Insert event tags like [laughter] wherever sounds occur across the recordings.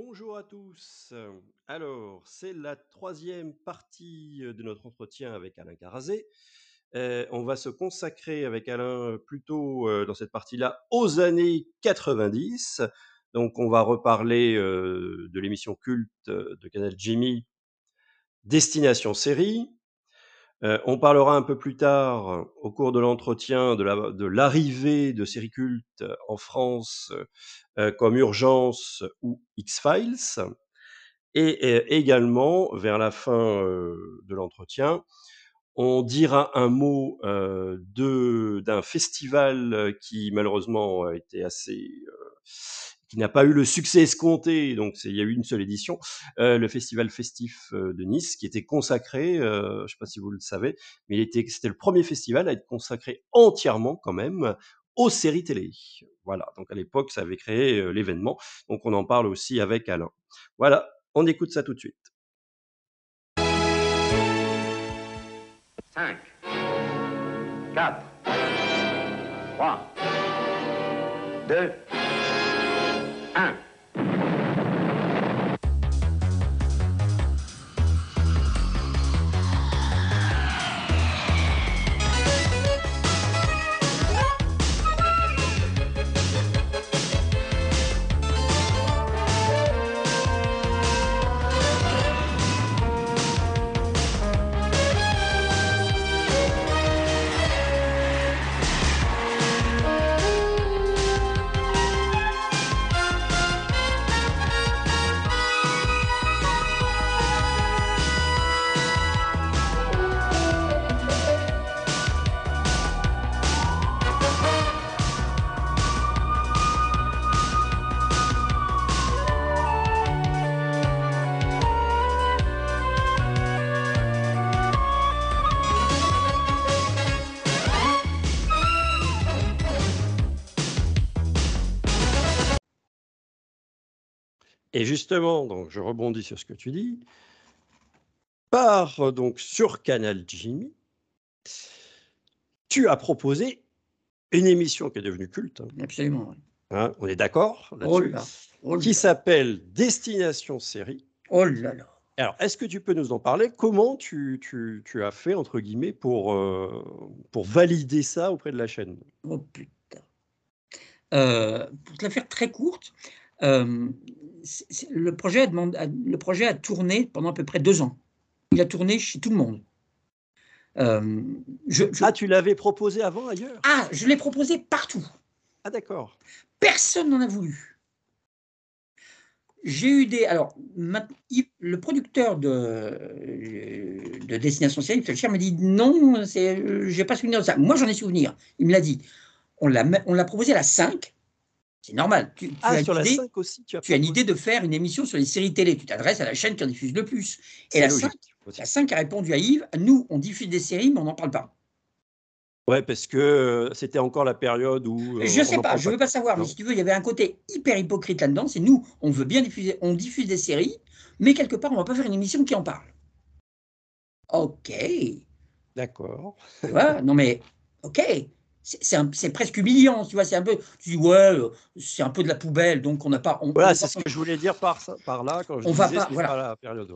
Bonjour à tous. Alors, c'est la troisième partie de notre entretien avec Alain Carazé. Euh, on va se consacrer avec Alain plutôt euh, dans cette partie-là aux années 90. Donc, on va reparler euh, de l'émission culte de Canal Jimmy, Destination Série. Euh, on parlera un peu plus tard, au cours de l'entretien, de l'arrivée de séries cultes en France euh, comme Urgence ou X-Files. Et, également, vers la fin de l'entretien, on dira un mot d'un festival qui malheureusement a été assez qui n'a pas eu le succès escompté, donc il y a eu une seule édition, euh, le festival festif euh, de Nice, qui était consacré, euh, je ne sais pas si vous le savez, mais c'était le premier festival à être consacré entièrement quand même aux séries télé. Voilà, donc à l'époque, ça avait créé l'événement, donc on en parle aussi avec Alain. Voilà, on écoute ça tout de suite. 5, 4, 3, 2, Et justement, donc je rebondis sur ce que tu dis. Par donc sur Canal Jimmy, tu as proposé une émission qui est devenue culte. Hein. Absolument. Hein, on est d'accord oh oh Qui s'appelle Destination Série. Oh là là. Alors, est-ce que tu peux nous en parler? Comment tu, tu, tu, as fait, entre guillemets, pour, euh, pour valider ça auprès de la chaîne? Oh putain. Euh, pour te la faire très courte, euh, le, projet a le projet a tourné pendant à peu près deux ans. Il a tourné chez tout le monde. Euh, ah, tu l'avais proposé avant ailleurs? Ah, je l'ai proposé partout. Ah, d'accord. Personne n'en a voulu. J'ai eu des. Alors, le producteur de, de Destination Série, Felcher, m'a dit non, je n'ai pas souvenir de ça. Moi, j'en ai souvenir. Il me l'a dit. On l'a proposé à la 5. C'est normal. Tu, ah, as sur la 5 aussi, tu as, une idée de faire une émission sur les séries télé. Tu t'adresses à la chaîne qui en diffuse le plus. Et la 5, la 5 a répondu à Yves nous, on diffuse des séries, mais on n'en parle pas. Ouais, parce que euh, c'était encore la période où. Euh, je ne sais pas, je ne veux pas savoir, mais si tu veux, il y avait un côté hyper hypocrite là-dedans. C'est nous, on veut bien diffuser, on diffuse des séries, mais quelque part, on ne va pas faire une émission qui en parle. Ok. D'accord. Tu vois, non mais, ok c'est presque humiliant, tu vois, c'est un peu, tu dis, ouais, euh, c'est un peu de la poubelle, donc on n'a pas... On, voilà, c'est ce que je voulais dire par, par là, quand je on disais, va pas, voilà. la période,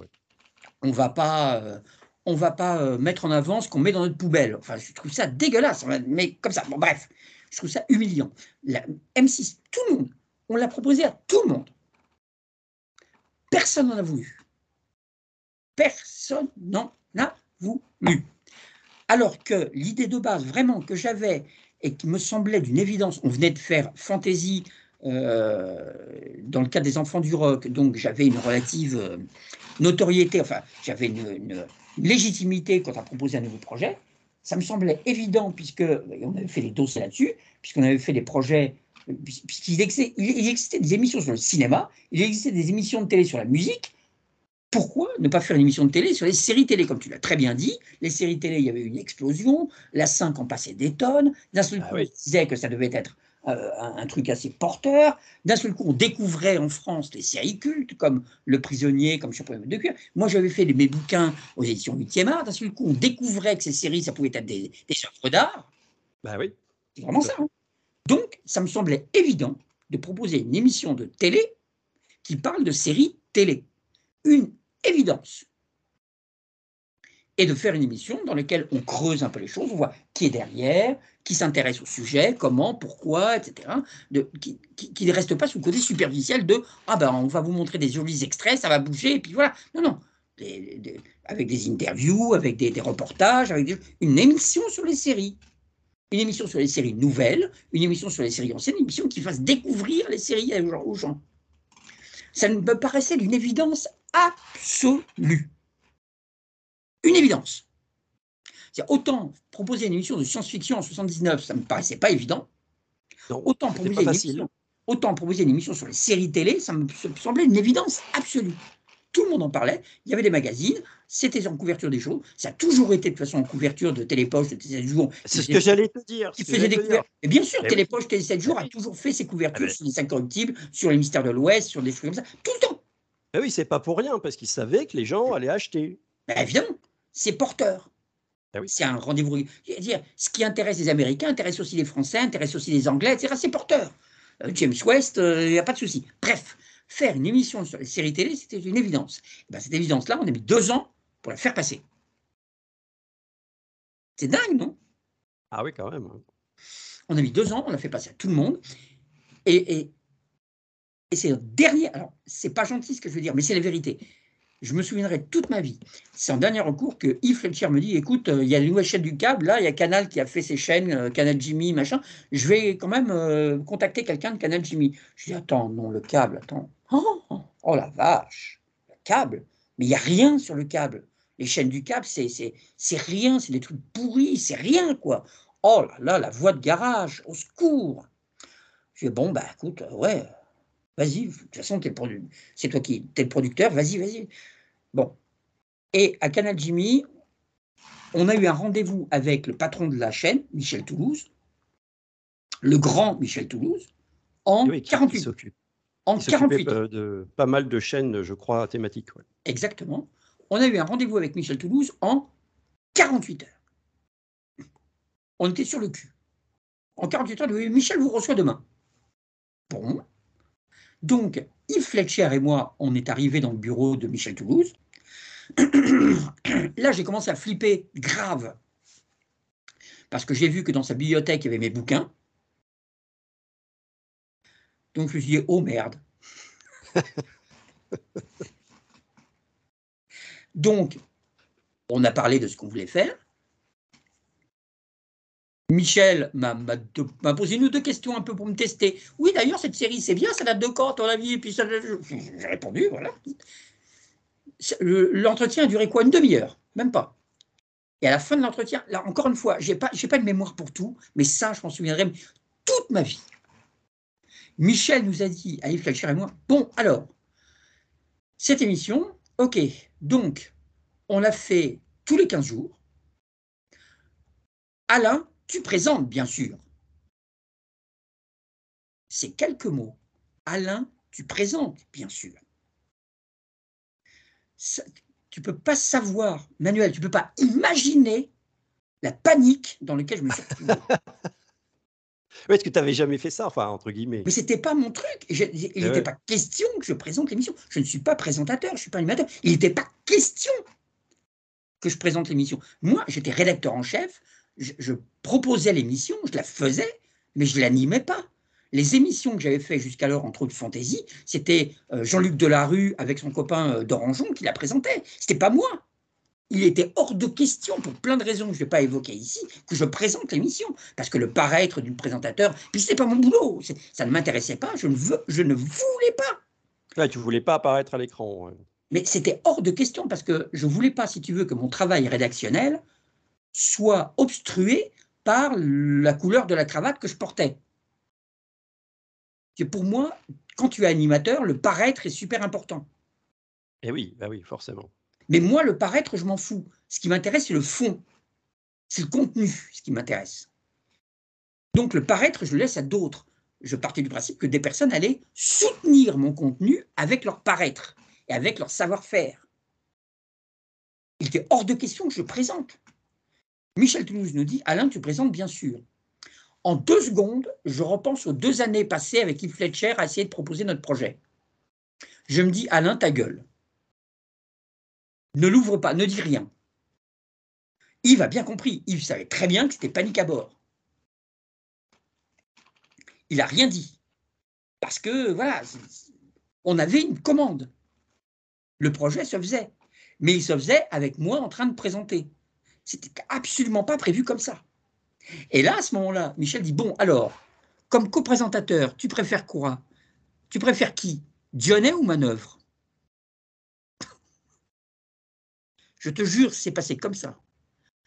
On va pas... Euh, on va pas euh, mettre en avant ce qu'on met dans notre poubelle. Enfin, je trouve ça dégueulasse, mais comme ça. Bon, bref, je trouve ça humiliant. La M6, tout le monde, on l'a proposé à tout le monde. Personne n'en a voulu. Personne n'en a voulu. Alors que l'idée de base, vraiment, que j'avais et qui me semblait d'une évidence, on venait de faire Fantasy euh, dans le cas des enfants du rock, donc j'avais une relative euh, notoriété, enfin, j'avais une, légitimité quand on proposé un nouveau projet. Ça me semblait évident, puisque on avait fait des dossiers là-dessus, puisqu'on avait fait des projets, puisqu'il existait, il existait des émissions sur le cinéma, il existait des émissions de télé sur la musique, pourquoi ne pas faire une émission de télé sur les séries télé? Comme tu l'as très bien dit, les séries télé, il y avait une explosion, la 5 en passait des tonnes, d'un seul ah coup, on disait que ça devait être euh, un, truc assez porteur, d'un seul coup, on découvrait en France les séries cultes, comme Le Prisonnier, comme Je de cuir. Moi, j'avais fait mes bouquins aux éditions 8e art, d'un seul coup, on découvrait que ces séries, ça pouvait être des, des œuvres d'art. Bah oui. C'est vraiment ça. Hein. Donc, ça me semblait évident de proposer une émission de télé qui parle de séries télé. Une évidence. Et de faire une émission dans laquelle on creuse un peu les choses, on voit qui est derrière, qui s'intéresse au sujet, comment, pourquoi, etc. De, qui, ne reste pas sous le côté superficiel de Ah ben on va vous montrer des jolis extraits, ça va bouger, et puis voilà. Non, non. avec des interviews, avec des, reportages, avec une émission sur les séries une émission sur les séries nouvelles, une émission sur les séries anciennes, une émission qui fasse découvrir les séries aux gens. Ça me paraissait d'une évidence absolue. Une évidence. Autant proposer une émission de science-fiction en 79, ça ne me paraissait pas évident. autant, proposer une émission, autant proposer une émission sur les séries télé, ça me semblait une évidence absolue tout le monde en parlait, il y avait des magazines, c'était en couverture des shows, ça a toujours été de toute façon en couverture de Télépoche, de Télé 7 jours. C'est ce que j'allais te dire. Qui faisait des couvertures. Et bien sûr, Télépoche, Télé 7 jours a toujours fait ses couvertures sur les incorruptibles, sur les mystères de l'Ouest, sur des choses comme ça, tout le temps. Ah oui, c'est pas pour rien, parce qu'ils savaient que les gens allaient acheter. Ben, évidemment, c'est porteur. Ah oui. C'est un rendez-vous. Dire, ce qui intéresse les Américains intéresse aussi les Français, intéresse aussi les Anglais, etc. C'est porteur. Euh, James West, il euh, n'y a pas de souci. Bref, faire une émission sur les séries télé, c'était une évidence. Et ben, cette évidence-là, on a mis deux ans pour la faire passer. C'est dingue, non? Ah oui, quand même. On a mis deux ans, on l'a fait passer à tout le monde. Et, et, et c'est le dernier. Alors, c'est pas gentil ce que je veux dire, mais c'est la vérité. Je me souviendrai toute ma vie. C'est en dernier recours que Yves Fletcher me dit écoute, euh, il y a une nouvelle chaîne du câble, là, il y a Canal qui a fait ses chaînes, euh, Canal Jimmy, machin. Je vais quand même euh, contacter quelqu'un de Canal Jimmy. Je dis attends, non, le câble, attends. Oh, oh, la vache, le câble. Mais il n'y a rien sur le câble. Les chaînes du câble, c'est rien, c'est des trucs pourris, c'est rien, quoi. Oh là là, la voie de garage, au secours. Je dis, bon, bah écoute, ouais, vas-y, de toute façon, c'est toi qui es le producteur, vas-y, vas-y. Bon. Et à Canal Jimmy, on a eu un rendez-vous avec le patron de la chaîne, Michel Toulouse, le grand Michel Toulouse, en 48 en 48 heures. de pas mal de chaînes, je crois, thématiques. Exactement. On a eu un rendez-vous avec Michel Toulouse en 48 heures. On était sur le cul. En 48 heures, Michel vous reçoit demain. Bon. Donc, Yves Fletcher et moi, on est arrivés dans le bureau de Michel Toulouse. Là, j'ai commencé à flipper grave. Parce que j'ai vu que dans sa bibliothèque, il y avait mes bouquins. Donc je me suis dit, oh merde. [laughs] Donc, on a parlé de ce qu'on voulait faire. Michel m'a posé ou deux questions un peu pour me tester. Oui, d'ailleurs, cette série, c'est bien, ça date de quand, ton avis? Et puis j'ai répondu, voilà. L'entretien a duré quoi? Une demi-heure Même pas. Et à la fin de l'entretien, là, encore une fois, je n'ai pas, pas de mémoire pour tout, mais ça, je m'en souviendrai toute ma vie. Michel nous a dit, à Yves et moi, bon, alors, cette émission, ok, donc, on l'a fait tous les 15 jours. Alain, tu présentes, bien sûr. C'est quelques Alain, tu présentes, bien sûr. tu ne peux pas savoir, Manuel, tu ne peux pas imaginer la panique dans laquelle je me suis retrouvé. [laughs] Oui, est-ce que tu n'avais jamais fait ça, enfin, entre guillemets? Mais c'était pas mon truc. il n'était pas question que je présente l'émission. Je ne suis pas présentateur, je ne suis pas animateur. Il n'était pas question que je présente l'émission. Moi, j'étais rédacteur en chef, je, proposais l'émission, je la faisais, mais je ne l'animais pas. Les émissions que j'avais faites jusqu'alors, entre autres Fantasy, c'était euh, Jean-Luc Delarue avec son copain euh, Dorangeon qui la présentait. C'était pas moi il était hors de question, pour plein de raisons que je ne vais pas évoquer ici, que je présente l'émission. Parce que le paraître du présentateur, puis ce n'est pas mon boulot, ça ne m'intéressait pas, je ne, veux, je ne voulais pas. tu ne voulais pas apparaître à l'écran. Mais c'était hors de question, parce que je ne voulais pas, si tu veux, que mon travail rédactionnel soit obstrué par la couleur de la cravate que je portais. pour moi, quand tu es animateur, le paraître est super important. Eh oui, bah oui, forcément. Mais moi, le paraître, je m'en fous. Ce qui m'intéresse, c'est le fond. C'est le contenu, ce qui m'intéresse. Donc le paraître, je le laisse à d'autres. Je partais du principe que des personnes allaient soutenir mon contenu avec leur paraître et avec leur savoir-faire. Il était hors de question que je présente. Michel Toulouse nous dit Alain, tu présentes bien sûr. En deux secondes, je repense aux deux années passées avec Yves Fletcher à essayer de proposer notre projet. Je me dis, Alain, ta gueule. Ne l'ouvre pas, ne dis rien. Yves a bien compris. Yves savait très bien que c'était panique à bord. Il n'a rien dit. Parce que, voilà, on avait une commande. Le projet se faisait. Mais il se faisait avec moi en train de présenter. C'était absolument pas prévu comme ça. Et là, à ce moment-là, Michel dit Bon, alors, comme co-présentateur, tu préfères quoi? Tu préfères qui? Dionnet ou Manœuvre? Je te jure, c'est passé comme ça.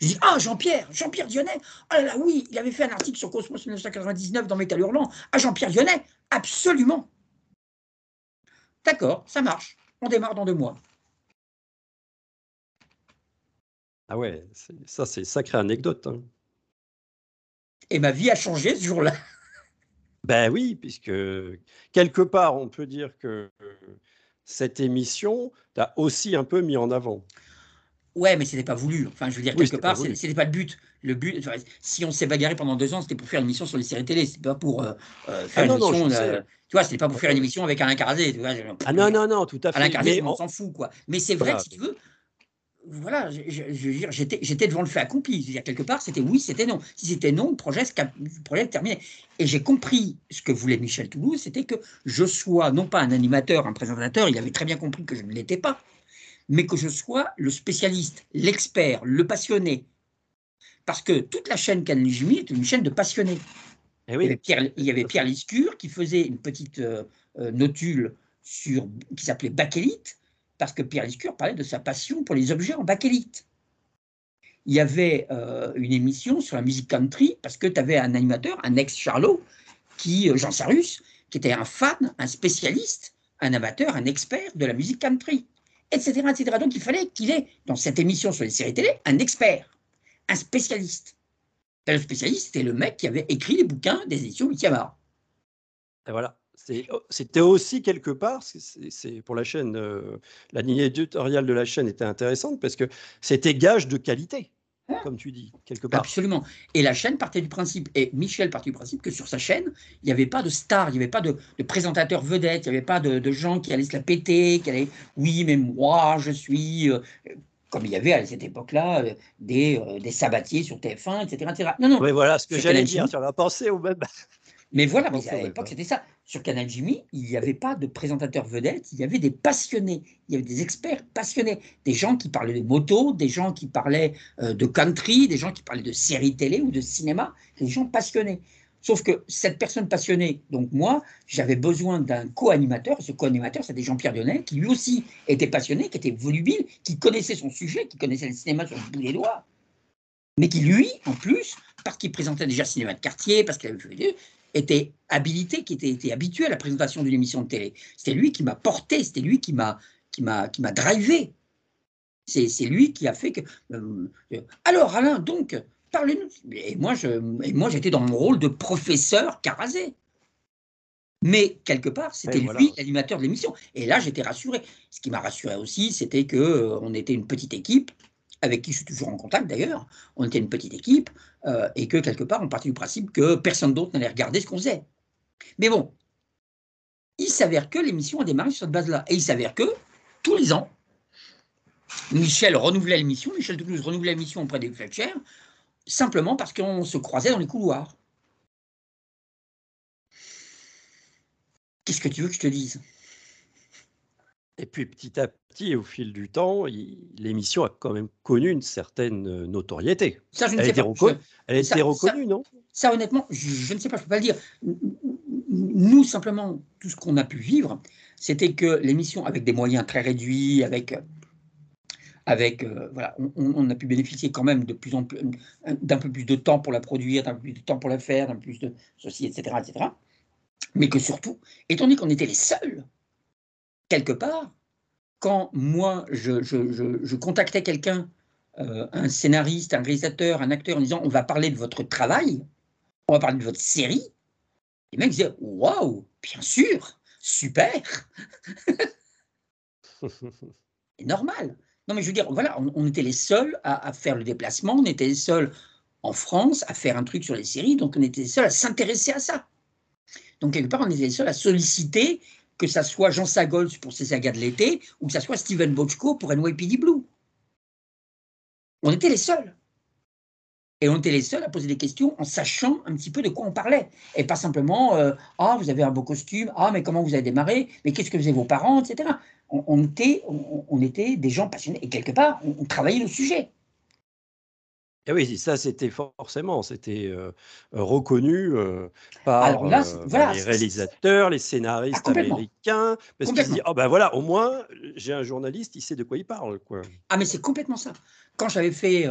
Je dis Ah, Jean-Pierre, Jean-Pierre Dionnet? Ah là là, oui, il avait fait un article sur Cosmos 1999 dans Métal Hurlant. Ah, Jean-Pierre Dionnet? Absolument D'accord, ça marche. On démarre dans deux mois. Ah ouais, ça c'est sacrée anecdote. Hein. Et ma vie a changé ce jour-là. [laughs] Ben oui, puisque quelque part, on peut dire que cette émission t'a aussi un peu mis en avant. Ouais, mais ce n'était pas voulu. Enfin, je veux dire, quelque part, ce n'était pas le but. Le but, si on s'est bagarré pendant deux ans, c'était pour faire une émission sur les séries télé. C'était pas pour euh, euh, faire ah une émission. Euh, tu vois, c'était pas pour faire une émission avec Alain Carazé. ah non, non, non, tout à fait. Alain Carazé, on s'en fout, quoi. Mais c'est vrai que si tu veux, voilà, dire, j'étais devant le fait accompli. Je veux dire, quelque part, c'était oui, c'était non. Si c'était non, le projet, le projet est terminé. Et j'ai compris ce que voulait Michel Toulouse, c'était que je sois non pas un animateur, un présentateur, il avait très bien compris que je ne l'étais pas, mais que je sois le spécialiste, l'expert, le passionné. Parce que toute la chaîne Canal Jimmy est une chaîne de passionnés. Eh il y avait Pierre, il y avait Pierre Liscure qui faisait une petite euh, euh, notule sur, qui s'appelait Bakélite, parce que Pierre Liscure parlait de sa passion pour les objets en bakélite. Il y avait euh, une émission sur la musique country, parce que tu avais un animateur, un ex-Charlot, qui, Jean Sarus, qui était un fan, un spécialiste, un amateur, un expert de la musique country etc., etc. Donc il fallait qu'il ait, dans cette émission sur les séries télé, un expert, un spécialiste. le spécialiste, c'était le mec qui avait écrit les bouquins des éditions Mitiamar. Et voilà. Oh, c'était aussi quelque part, c'est pour la chaîne, euh, la ligne éditoriale de la chaîne était intéressante parce que c'était gage de qualité. Hein comme tu dis, quelque part. Absolument. Et la chaîne partait du principe, et Michel partait du principe que sur sa chaîne, il n'y avait pas de stars, il n'y avait pas de, de présentateurs vedettes, il n'y avait pas de, gens qui allaient se la péter, qui allaient, oui, mais moi, je suis. Euh, comme il y avait à cette époque-là euh, des, euh, des sabatiers sur TF1, etc. etc. Non, non. Mais voilà ce que j'allais dire, tu as pensé au même. Mais voilà, [laughs] mais à l'époque, c'était ça. Sur Canal Jimmy, il n'y avait pas de présentateurs vedettes, il y avait des passionnés, il y avait des experts passionnés, des gens qui parlaient de moto, des gens qui parlaient euh, de country, des gens qui parlaient de séries télé ou de cinéma, des gens passionnés. Sauf que cette personne passionnée, donc moi, j'avais besoin d'un co-animateur. Ce co-animateur, c'était Jean-Pierre Dionnet, qui lui aussi était passionné, qui était volubile, qui connaissait son sujet, qui connaissait le cinéma sur le bout des doigts, mais qui lui, en plus, parce qu'il présentait déjà cinéma de quartier, parce qu'il avait fait était habilité, qui était, habitué à la présentation d'une émission de télé. C'était lui qui m'a porté, c'était lui qui m'a qui m'a qui m'a drivé. C'est lui qui a fait que. Euh, alors Alain, donc parlez-nous. Et moi je et moi j'étais dans mon rôle de professeur carasé. Mais quelque part, c'était lui l'animateur de l'émission. Et là, j'étais rassuré. Ce qui m'a rassuré aussi, c'était que euh, on était une petite équipe avec qui je suis toujours en contact d'ailleurs, on était une petite équipe, euh, et que quelque part, on partait du principe que personne d'autre n'allait regarder ce qu'on faisait. Mais bon, il s'avère que l'émission a démarré sur cette base-là. Et il s'avère que, tous les ans, Michel renouvelait l'émission, Michel Toulouse renouvelait l'émission auprès des Fletcher, simplement parce qu'on se croisait dans les couloirs. Qu'est-ce que tu veux que je te dise? Et puis petit à petit, au fil du temps, l'émission a quand même connu une certaine euh, notoriété. Ça, je ne elle sais pas. Elle a été reconnue, non? Ça, honnêtement, je, ne sais pas, je ne peux pas le dire. Nous, simplement, tout ce qu'on a pu vivre, c'était que l'émission, avec des moyens très réduits, avec avec euh, voilà, on, a pu bénéficier quand même de plus en plus d'un peu plus de temps pour la produire, d'un peu plus de temps pour la faire, d'un peu plus de ceci, etc., etc. Mais que surtout, étant donné qu'on était les seuls quelque part, quand moi, je, contactais quelqu'un, euh, un scénariste, un réalisateur, un acteur, en disant on va parler de votre travail, on va parler de votre série, les mecs disaient waouh, bien sûr, super. [laughs] C'est normal. Non, mais je veux dire, voilà, on, était les seuls à, faire le déplacement, on était les seuls en France à faire un truc sur les séries, donc on était les seuls à s'intéresser à ça. Donc, quelque part, on était les seuls à solliciter que ça soit Jean Sagols pour ses sagas de l'été, ou que ça soit Steven Bochco pour NYPD Blue. On était les seuls. Et on était les seuls à poser des questions en sachant un petit peu de quoi on parlait. Et pas simplement euh, Ah, vous avez un beau costume, ah, mais comment vous avez démarré, mais qu'est-ce que faisaient vos parents, etc. On, était, on, était des gens passionnés. Et quelque part, on travaillait le sujet. Et oui, ça c'était forcément, c'était reconnu par les réalisateurs, les ah, scénaristes américains, parce qu'ils se disent, oh ben voilà, au moins j'ai un journaliste, il sait de quoi il parle, quoi. Ah mais c'est complètement ça. Quand j'avais fait,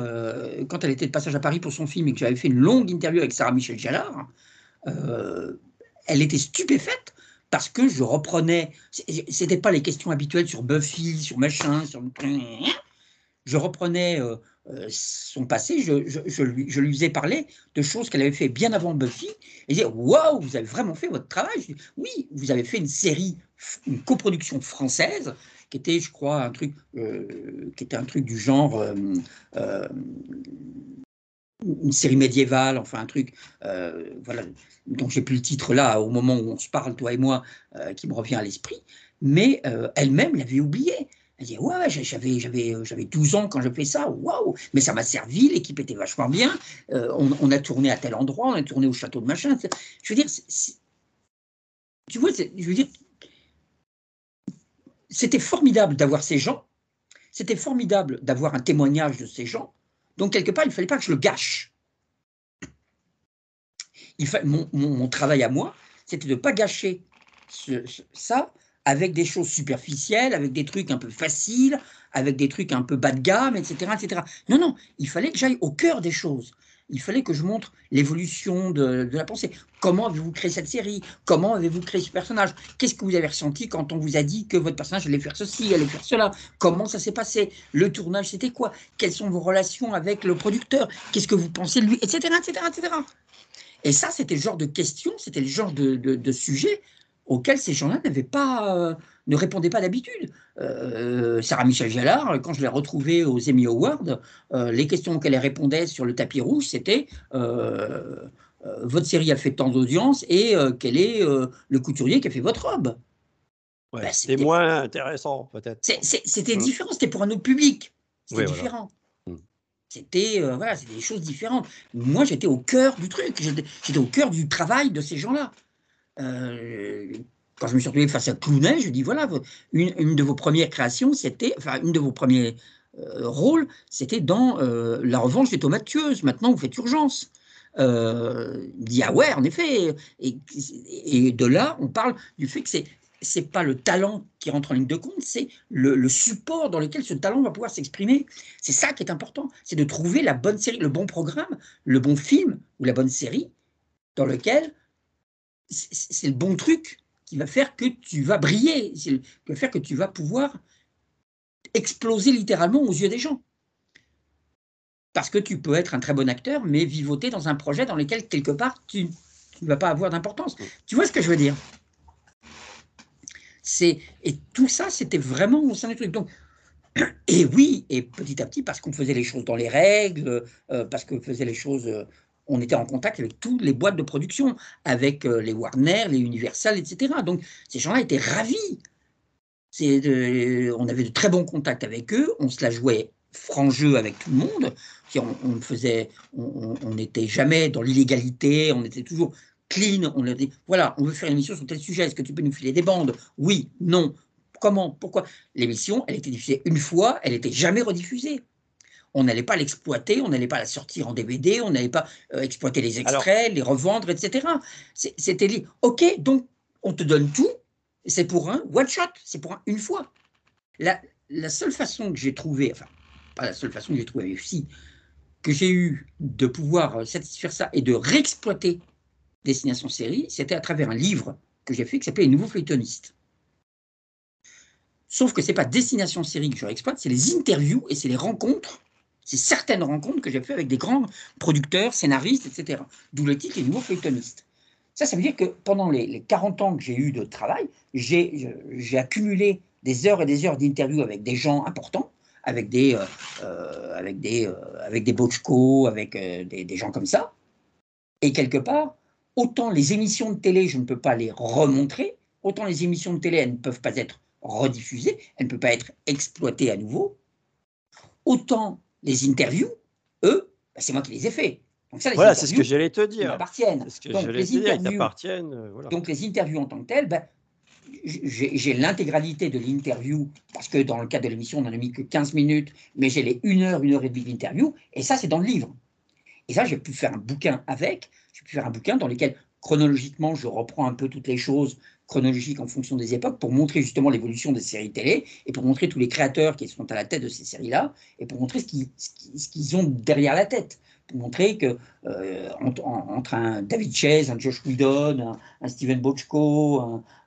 quand elle était de passage à Paris pour son film et que j'avais fait une longue interview avec Sarah Michel Gellar, elle était stupéfaite parce que je reprenais, c'était pas les questions habituelles sur Buffy, sur machin, sur je reprenais euh, son passé, je, lui, ai parlé de choses qu'elle avait fait bien avant Buffy, et disait Waouh, vous avez vraiment fait votre travail Oui, vous avez fait une série, une coproduction française, qui était, je crois, un truc, euh, qui était un truc du genre. Euh, une série médiévale, enfin un truc, voilà, donc j'ai plus le titre là au moment où on se parle, toi et moi, qui me revient à l'esprit, mais elle-même l'avait oublié. Elle dit Ouais, j'avais, j'avais, euh, j'avais 12 ans quand je fais ça, waouh Mais ça m'a servi, l'équipe était vachement bien. Euh, on, a tourné à tel endroit, on a tourné au château de machin. Je veux dire, tu vois, je veux dire, c'était formidable d'avoir ces gens. C'était formidable d'avoir un témoignage de ces gens. Donc, quelque part, il ne fallait pas que je le gâche. Il mon, mon, travail à moi, c'était de ne pas gâcher ça avec des choses superficielles, avec des trucs un peu faciles, avec des trucs un peu bas de gamme, etc. etc. Non, non, il fallait que j'aille au cœur des choses. Il fallait que je montre l'évolution de, la pensée. Comment avez-vous créé cette série? Comment avez-vous créé ce personnage? Qu'est-ce que vous avez ressenti quand on vous a dit que votre personnage allait faire ceci, allait faire cela? Comment ça s'est passé? Le tournage, c'était quoi? Quelles sont vos relations avec le producteur? Qu'est-ce que vous pensez de lui? Etc. etc., etc. Et ça, c'était le genre de questions, c'était le genre de, de, de sujet auxquels ces gens-là n'avaient pas, euh, ne répondaient pas d'habitude. Euh, Sarah Michel Gallard, quand je l'ai retrouvée aux Emmy Awards, euh, les questions qu'elle répondait sur le tapis rouge, c'était votre série a fait tant d'audience et quel est le couturier qui a fait votre robe? Ben, C'était moins intéressant, peut-être. C'était mmh. différent, c'était pour un autre public. C'était différent. Mmh. C'était voilà, des choses différentes. Moi, j'étais au cœur du truc, j'étais au cœur du travail de ces gens-là. Euh, quand je me suis retrouvé face à Clounet, je dis voilà, une, de vos premières créations, c'était, enfin, une de vos premiers euh, rôles, c'était dans euh, La revanche des tomates tueuses. Maintenant, vous faites urgence. il dit ah ouais, en effet. Et, et, de là, on parle du fait que c'est c'est pas le talent qui rentre en ligne de compte, c'est le, le, support dans lequel ce talent va pouvoir s'exprimer. C'est ça qui est important, c'est de trouver la bonne série, le bon programme, le bon film ou la bonne série dans lequel c'est le bon truc qui va faire que tu vas briller, qui va faire que tu vas pouvoir exploser littéralement aux yeux des gens. Parce que tu peux être un très bon acteur, mais vivoter dans un projet dans lequel, quelque part, tu, ne vas pas avoir d'importance. Tu vois ce que je veux dire? Et tout ça, c'était vraiment au sein du truc. Donc, [clears throat] et oui, et petit à petit, parce qu'on faisait les choses dans les règles, euh, parce qu'on faisait les choses euh, on était en contact avec toutes les boîtes de production, avec euh, les Warner, les Universal, etc. Donc ces gens-là étaient ravis. on avait de très bons contacts avec eux, on se la jouait franc jeu avec tout le monde. On, faisait, on n'était jamais dans l'illégalité, on était toujours clean. On a dit voilà, on veut faire une émission sur tel sujet. Est-ce que tu peux nous filer des bandes? Oui, non. Comment? Pourquoi? L'émission, elle était diffusée une fois, elle n'était jamais rediffusée on n'allait pas l'exploiter, on n'allait pas la sortir en DVD, on n'allait pas euh, exploiter les extraits, les revendre, etc. C'était dit, ok, donc on te donne tout, c'est pour un one shot, c'est pour une fois. La, seule façon que j'ai trouvé, enfin, pas la seule façon que j'ai trouvé, mais aussi que j'ai eu de pouvoir euh, satisfaire ça et de réexploiter Destination Série, c'était à travers un livre que j'ai fait qui s'appelait Les Nouveaux Feuilletonistes. Sauf que ce n'est pas Destination Série que je réexploite, c'est les interviews et c'est les rencontres c'est certaines rencontres que j'ai fait avec des grands producteurs, scénaristes, etc. D'où le titre Les Nouveaux Feuilletonistes. Ça, ça veut dire que pendant les, 40 ans que j'ai eu de travail, j'ai accumulé des heures et des heures d'interviews avec des gens importants, avec des, euh, euh, avec des, euh, avec des avec des, des, gens comme ça. Et quelque part, autant les émissions de télé, je ne peux pas les remontrer, autant les émissions de télé, elles ne peuvent pas être rediffusées, elles ne peuvent pas être exploitées à nouveau, autant les interviews, eux, bah, c'est moi qui les ai faits. Donc ça, voilà, c'est ce que j'allais te dire. M'appartiennent. Donc, les interviews, euh, voilà. donc les interviews en tant que telles, ben, j'ai l'intégralité de l'interview, parce que dans le cadre de l'émission, on n'en a mis que 15 minutes, mais j'ai les 1 heure, 1 heure et demie d'interview, et ça, c'est dans le livre. Et ça, j'ai pu faire un bouquin avec, j'ai pu faire un bouquin dans lequel, chronologiquement, je reprends un peu toutes les choses chronologiques en fonction des époques, pour montrer justement l'évolution des séries télé, et pour montrer tous les créateurs qui sont à la tête de ces séries-là, et pour montrer ce qu'ils ont derrière la tête pour montrer que euh, entre, un David Chase, un Josh Whedon, un, Steven Bochco,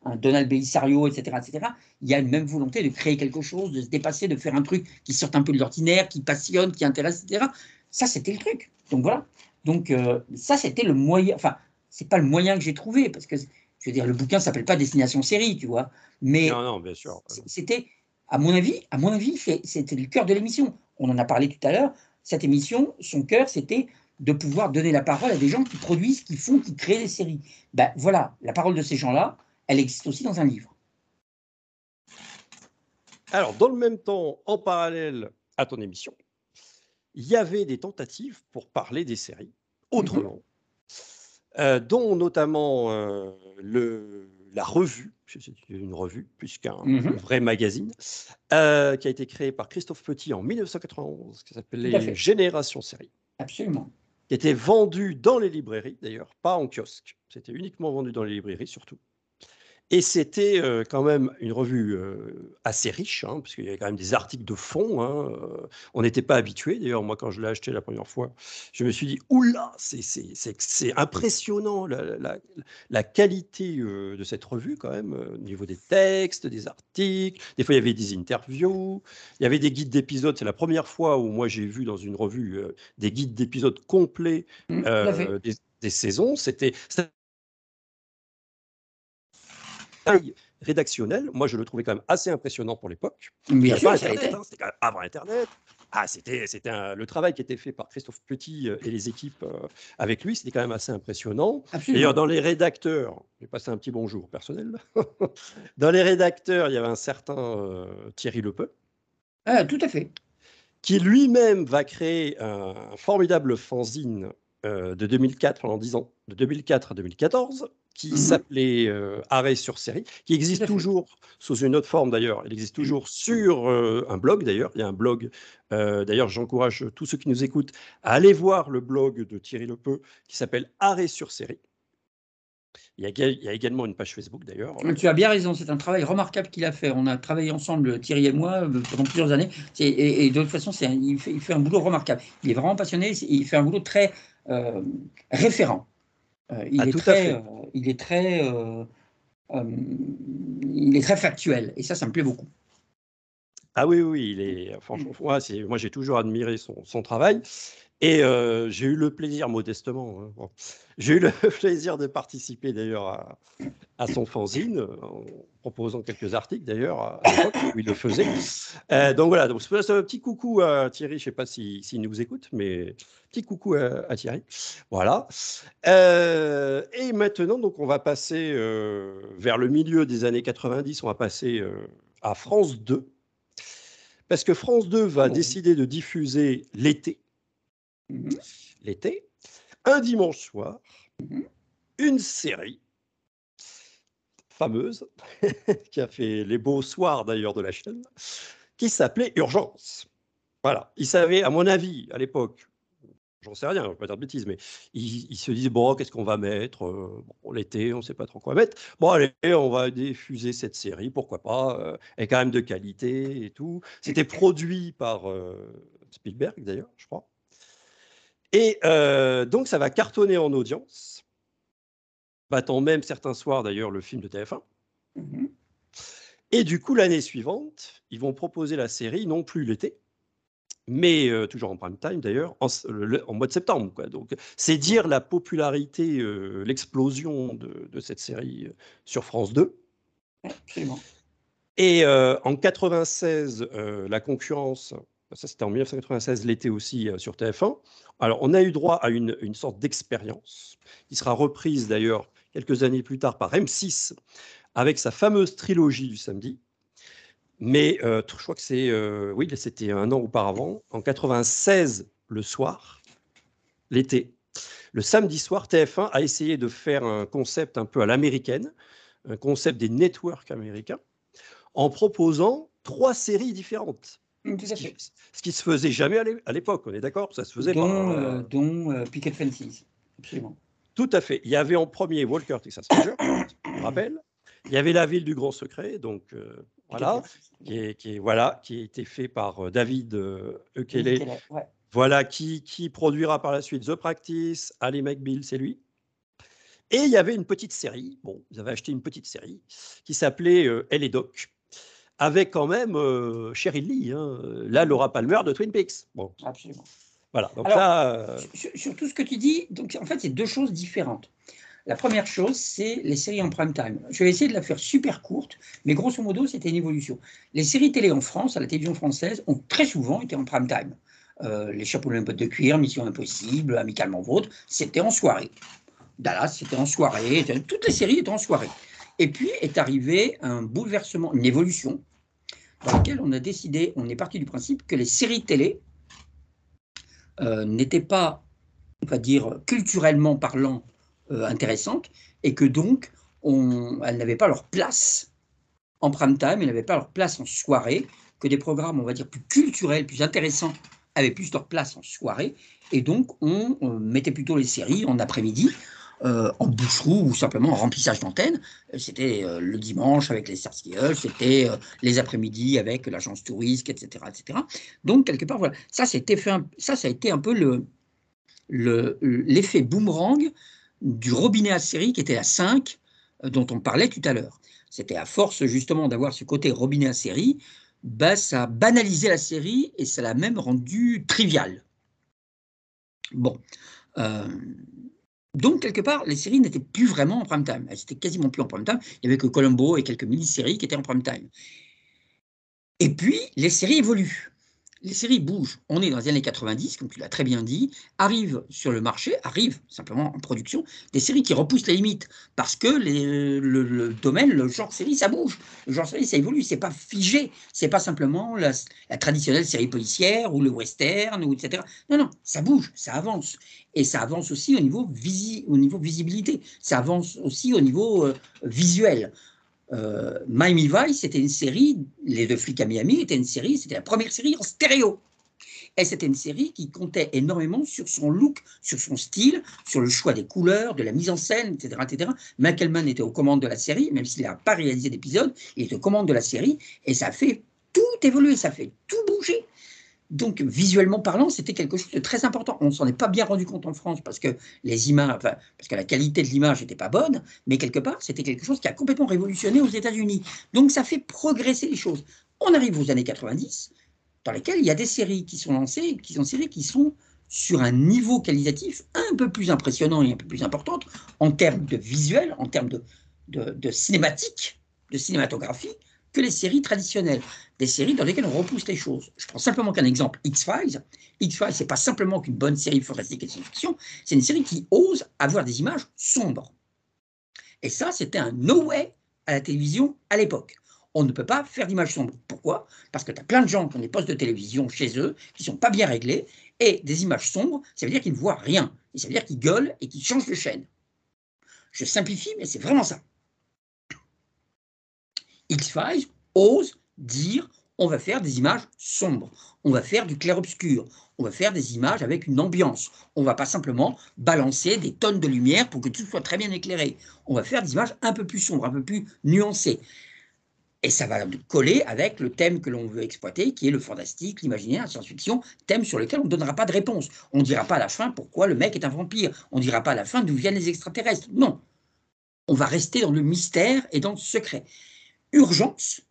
un, Donald Belisario, etc., etc., il y a une même volonté de créer quelque chose, de se dépasser, de faire un truc qui sorte un peu de l'ordinaire, qui passionne, qui intéresse, etc. Ça, c'était le truc. Donc voilà. Donc euh, ça, c'était le moyen. Enfin, c'est pas le moyen que j'ai trouvé parce que je veux dire, le bouquin s'appelle pas Destination Série, tu vois. Mais non, non, bien sûr. C'était, à mon avis, à mon avis, c'était le cœur de l'émission. On en a parlé tout à l'heure cette émission, son cœur, c'était de pouvoir donner la parole à des gens qui produisent, qui font, qui créent des séries. Ben voilà, la parole de ces gens-là, elle existe aussi dans un livre. Alors, dans le même temps, en parallèle à ton émission, il y avait des tentatives pour parler des séries autrement, mhm. Euh, dont notamment euh, le, la revue, c'est une revue plus qu'un mmh vrai magazine, euh, qui a été créé par Christophe Petit en 1991, qui s'appelait Génération Série. Absolument. Qui était vendu dans les librairies, d'ailleurs, pas en kiosque. C'était uniquement vendu dans les librairies, surtout. Et c'était euh, quand même une revue euh, assez riche, hein, parce qu'il y avait quand même des articles de fond. Hein, euh. on n'était pas habitué. D'ailleurs, moi, quand je l'ai acheté la première fois, je me suis dit, oula, c'est impressionnant la, la, qualité de cette revue, quand même, au niveau des textes, des articles. Des fois, il y avait des interviews, il y avait des guides d'épisodes. C'est la première fois où moi, j'ai vu dans une revue des guides d'épisodes complets mmh, des, des, saisons. C'était rédactionnel, moi je le trouvais quand même assez impressionnant pour l'époque. Bien sûr, c'était quand même avant Internet. Ah, c'était, c'était le travail qui était fait par Christophe Petit euh, et les équipes euh, avec lui, c'était quand même assez impressionnant. D'ailleurs, dans les rédacteurs, j'ai passé un petit bonjour personnel. [laughs] dans les rédacteurs, il y avait un certain euh, Thierry Lepeu. Ah, tout à fait. Qui lui-même va créer un, formidable fanzine de 2004 pendant 10 ans, de 2004 à 2014, qui mmh s'appelait euh, Arrêt sur série, qui existe toujours sous une autre forme d'ailleurs. Il existe mmh. toujours sur euh, un blog d'ailleurs. Il y a un blog. Euh, d'ailleurs, j'encourage tous ceux qui nous écoutent à aller voir le blog de Thierry Lepeu qui s'appelle Arrêt sur série. Il y, a, il y, a, également une page Facebook d'ailleurs. Tu as bien raison, c'est un travail remarquable qu'il a fait. On a travaillé ensemble, Thierry et moi, pendant plusieurs années. Et, de toute façon, il, fait, il, fait, un boulot remarquable. Il est vraiment passionné, il fait un boulot très référent. Euh, il, est très, euh, il, est très, euh, il est très factuel et ça, ça me plaît beaucoup. Ah oui, oui, il est, franchement, moi, moi j'ai toujours admiré son, son travail. Et j'ai eu le plaisir, modestement, hein, j'ai eu le [laughs] plaisir de participer d'ailleurs à, à, son fanzine, en proposant quelques articles d'ailleurs à, l'époque où il le faisait. donc voilà, donc c'est un petit coucou à Thierry, je ne sais pas s'il si, nous écoute, mais petit coucou à, Thierry. Voilà. et maintenant, donc on va passer vers le milieu des années 90, on va passer à France 2. Parce que France 2 va oh. décider de diffuser l'été L'été, un dimanche soir, une série fameuse, [laughs] qui a fait les beaux soirs d'ailleurs de la chaîne, qui s'appelait Urgence. Voilà, ils savaient, à mon avis, à l'époque, j'en sais rien, je ne vais pas dire de bêtises, mais ils, se disaient, bon, qu'est-ce qu'on va mettre euh, L'été, on ne sait pas trop quoi mettre. Bon, allez, on va diffuser cette série, pourquoi pas euh, Elle est quand même de qualité et tout. C'était produit par euh, Spielberg, d'ailleurs, je crois. Et donc, ça va cartonner en audience, battant même certains soirs d'ailleurs le film de TF1. Mmh et du coup, l'année suivante, ils vont proposer la série non plus l'été, mais toujours en prime time d'ailleurs, en, mois de septembre. Quoi. Donc, c'est dire la popularité, l'explosion de, cette série sur France 2. Absolument. Et en 96, la concurrence ça, c'était en 1996, l'été aussi, euh, sur TF1. Alors, on a eu droit à une, sorte d'expérience, qui sera reprise d'ailleurs quelques années plus tard par M6, avec sa fameuse trilogie du samedi. Mais je crois que c'est, oui, c'était un an auparavant, en 96, le soir, l'été, le samedi soir, TF1 a essayé de faire un concept un peu à l'américaine, un concept des networks américains, en proposant trois séries différentes. Ce qui se faisait jamais à l'époque, on est d'accord Ça se faisait dont, pas. Euh, dont euh, Picket Fences, absolument. Tout à fait. Il y avait en premier Walker Texas Ranger, [coughs] je me rappelle. Il y avait La Ville du Grand Secret, donc euh, voilà, qui, est, qui, est, voilà, qui a été fait par David euh, Voilà, qui, qui produira par la suite The Practice, Ali McBeal, c'est lui. Et il y avait une petite série, bon, ils avaient acheté une petite série qui s'appelait Elle et Doc, avec quand même euh, Cheryl Lee, hein, là, Laura Palmer de Twin Peaks. Bon. Absolument. Voilà, donc là. Euh, sur, tout ce que tu dis, donc en fait, c'est deux choses différentes. La première chose, c'est les séries en prime time. Je vais essayer de la faire super courte, mais grosso modo, c'était une évolution. Les séries télé en France, à la télévision française, ont très souvent été en prime time. Euh, les chapeaux de de cuir, Mission Impossible, Amicalement Vôtre, c'était en soirée. Dallas, c'était en soirée. Toutes les séries étaient en soirée. Et puis est arrivé un bouleversement, une évolution, dans laquelle on a décidé, on est parti du principe que les séries télé euh, n'étaient pas, on va dire, culturellement parlant, euh, intéressantes, et que donc, on, elles n'avaient pas leur place en prime time, elles n'avaient pas leur place en soirée, que des programmes, on va dire, plus culturels, plus intéressants, avaient plus leur place en soirée, et donc on mettait plutôt les séries en après-midi. Euh, en boucherou ou simplement en remplissage d'antenne. Euh, c'était euh, le dimanche avec les Starsky c'était les après-midi avec l'agence touriste, etc., etc. Donc, quelque part, voilà. Ça, fait ça, ça a été un peu le, l'effet boomerang du robinet à série qui était la 5 dont on parlait tout à l'heure. C'était à force justement d'avoir ce côté robinet à série, bah, ça a banalisé la série et ça l'a même rendu trivial. Bon, donc, quelque part, les séries n'étaient plus vraiment en prime time. Elles étaient quasiment plus en prime time. Il n'y avait que Columbo et quelques mini-séries qui étaient en prime time. Et puis, les séries évoluent les séries bougent. On est dans les années 90, comme tu l'as très bien dit, arrivent sur le marché, arrivent simplement en production, des séries qui repoussent les limites, parce que le, domaine, le genre série, ça bouge. Le genre série, ça évolue, c'est pas figé, c'est pas simplement la, traditionnelle série policière ou le western, ou etc. Non, non, ça bouge, ça avance. Et ça avance aussi au niveau, au niveau visibilité, ça avance aussi au niveau euh, visuel euh, Miami Vice, c'était une série, Les deux flics à Miami était une série, c'était la première série en stéréo. Et c'était une série qui comptait énormément sur son look, sur son style, sur le choix des couleurs, de la mise en scène, etc. etc. Michael Mann était aux commandes de la série, même s'il n'a pas réalisé d'épisode, il était aux commandes de la série, et ça fait tout évoluer, ça fait tout bouger. Donc, visuellement parlant, c'était quelque chose de très important. On ne s'en est pas bien rendu compte en France parce que les images, parce que la qualité de l'image n'était pas bonne, mais quelque part, c'était quelque chose qui a complètement révolutionné aux États-Unis. Donc, ça fait progresser les choses. On arrive aux années 90, dans lesquelles il y a des séries qui sont lancées, qui sont séries qui sont sur un niveau qualitatif un peu plus impressionnant et un peu plus important en termes de visuel, en termes de, de, de cinématique, de cinématographie, que les séries traditionnelles, des séries dans lesquelles on repousse les choses. Je prends simplement qu'un exemple, X-Files. X-Files, c'est pas simplement qu'une bonne série fantastique et de science-fiction, c'est une série qui ose avoir des images sombres. Et ça, c'était un no way à la télévision à l'époque. On ne peut pas faire d'images sombres. Pourquoi? Parce que tu as plein de gens qui ont des postes de télévision chez eux, qui sont pas bien réglés, et des images sombres, ça veut dire qu'ils ne voient rien. Et ça veut dire qu'ils gueulent et qu'ils changent de chaîne. Je simplifie, mais c'est vraiment ça. X-Files ose dire on va faire des images sombres, on va faire du clair-obscur, on va faire des images avec une ambiance. On va pas simplement balancer des tonnes de lumière pour que tout soit très bien éclairé. On va faire des images un peu plus sombres, un peu plus nuancées. Et ça va coller avec le thème que l'on veut exploiter, qui est le fantastique, l'imaginaire, la science-fiction, thème sur lequel on ne donnera pas de réponse. On ne dira pas à la fin pourquoi le mec est un vampire. On ne dira pas à la fin d'où viennent les extraterrestres. Non. On va rester dans le mystère et dans le secret. Urgence,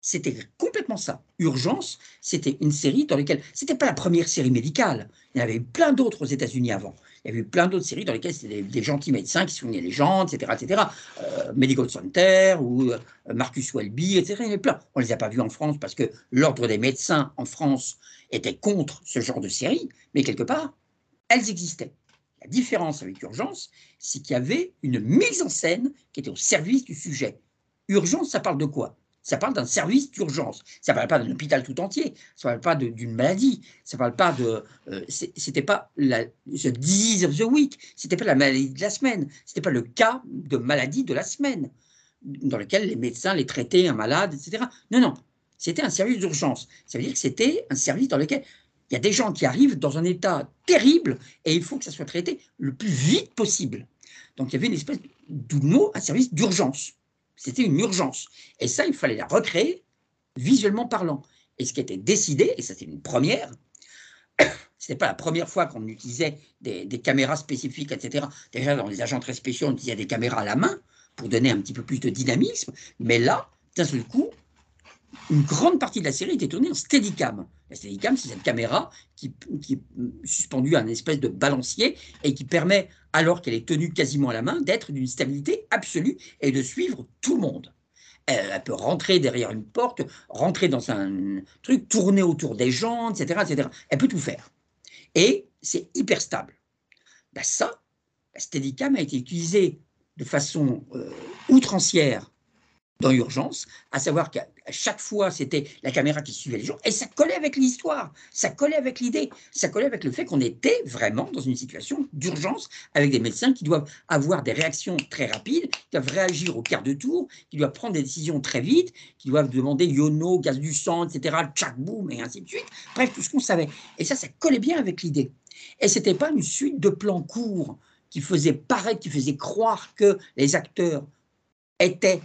c'était complètement ça. Urgence, c'était une série dans laquelle c'était pas la première série médicale. Il y en avait eu plein d'autres aux États-Unis avant. Il y avait eu plein d'autres séries dans lesquelles c'était des, gentils médecins qui soignaient les gens, etc., etc. Euh, Medical Center ou euh, Marcus Welby, etc. Il y en avait plein. On les a pas vus en France parce que l'ordre des médecins en France était contre ce genre de série, mais quelque part, elles existaient. La différence avec Urgence, c'est qu'il y avait une mise en scène qui était au service du sujet Urgence, ça parle de quoi? Ça parle d'un service d'urgence. Ça ne parle pas d'un hôpital tout entier. Ça ne parle pas d'une maladie. Ça ne parle pas de. Euh, c'était pas la the disease of the week. C'était pas la maladie de la semaine. C'était pas le cas de maladie de la semaine dans lequel les médecins les traitaient un malade, etc. Non, non. C'était un service d'urgence. Ça veut dire que c'était un service dans lequel il y a des gens qui arrivent dans un état terrible et il faut que ça soit traité le plus vite possible. Donc il y avait une espèce d'où un service d'urgence. C'était une urgence. Et ça, il fallait la recréer visuellement parlant. Et ce qui était décidé, et ça c'était une première, [coughs] ce pas la première fois qu'on utilisait des, caméras spécifiques, etc. Déjà, dans les agents très spéciaux, on utilisait des caméras à la main pour donner un petit peu plus de dynamisme. Mais là, d'un seul coup, une grande partie de la série était tournée en Steadicam. La Steadicam, c'est cette caméra qui, est suspendue à une espèce de balancier et qui permet, alors qu'elle est tenue quasiment à la main, d'être d'une stabilité absolue et de suivre tout le monde. Elle, peut rentrer derrière une porte, rentrer dans un truc, tourner autour des gens, etc. etc. Elle peut tout faire. Et c'est hyper stable. Ben ça, la Steadicam a été utilisée de façon euh, outrancière dans Urgence, à savoir qu'à chaque fois, c'était la caméra qui suivait les gens, et ça collait avec l'histoire, ça collait avec l'idée, ça collait avec le fait qu'on était vraiment dans une situation d'urgence, avec des médecins qui doivent avoir des réactions très rapides, qui doivent réagir au quart de tour, qui doivent prendre des décisions très vite, qui doivent demander yono, gaz du sang, etc., tchac, boum, et ainsi de suite, bref, tout ce qu'on savait. Et ça, ça collait bien avec l'idée. Et c'était pas une suite de plans courts qui faisait paraître, qui faisait croire que les acteurs étaient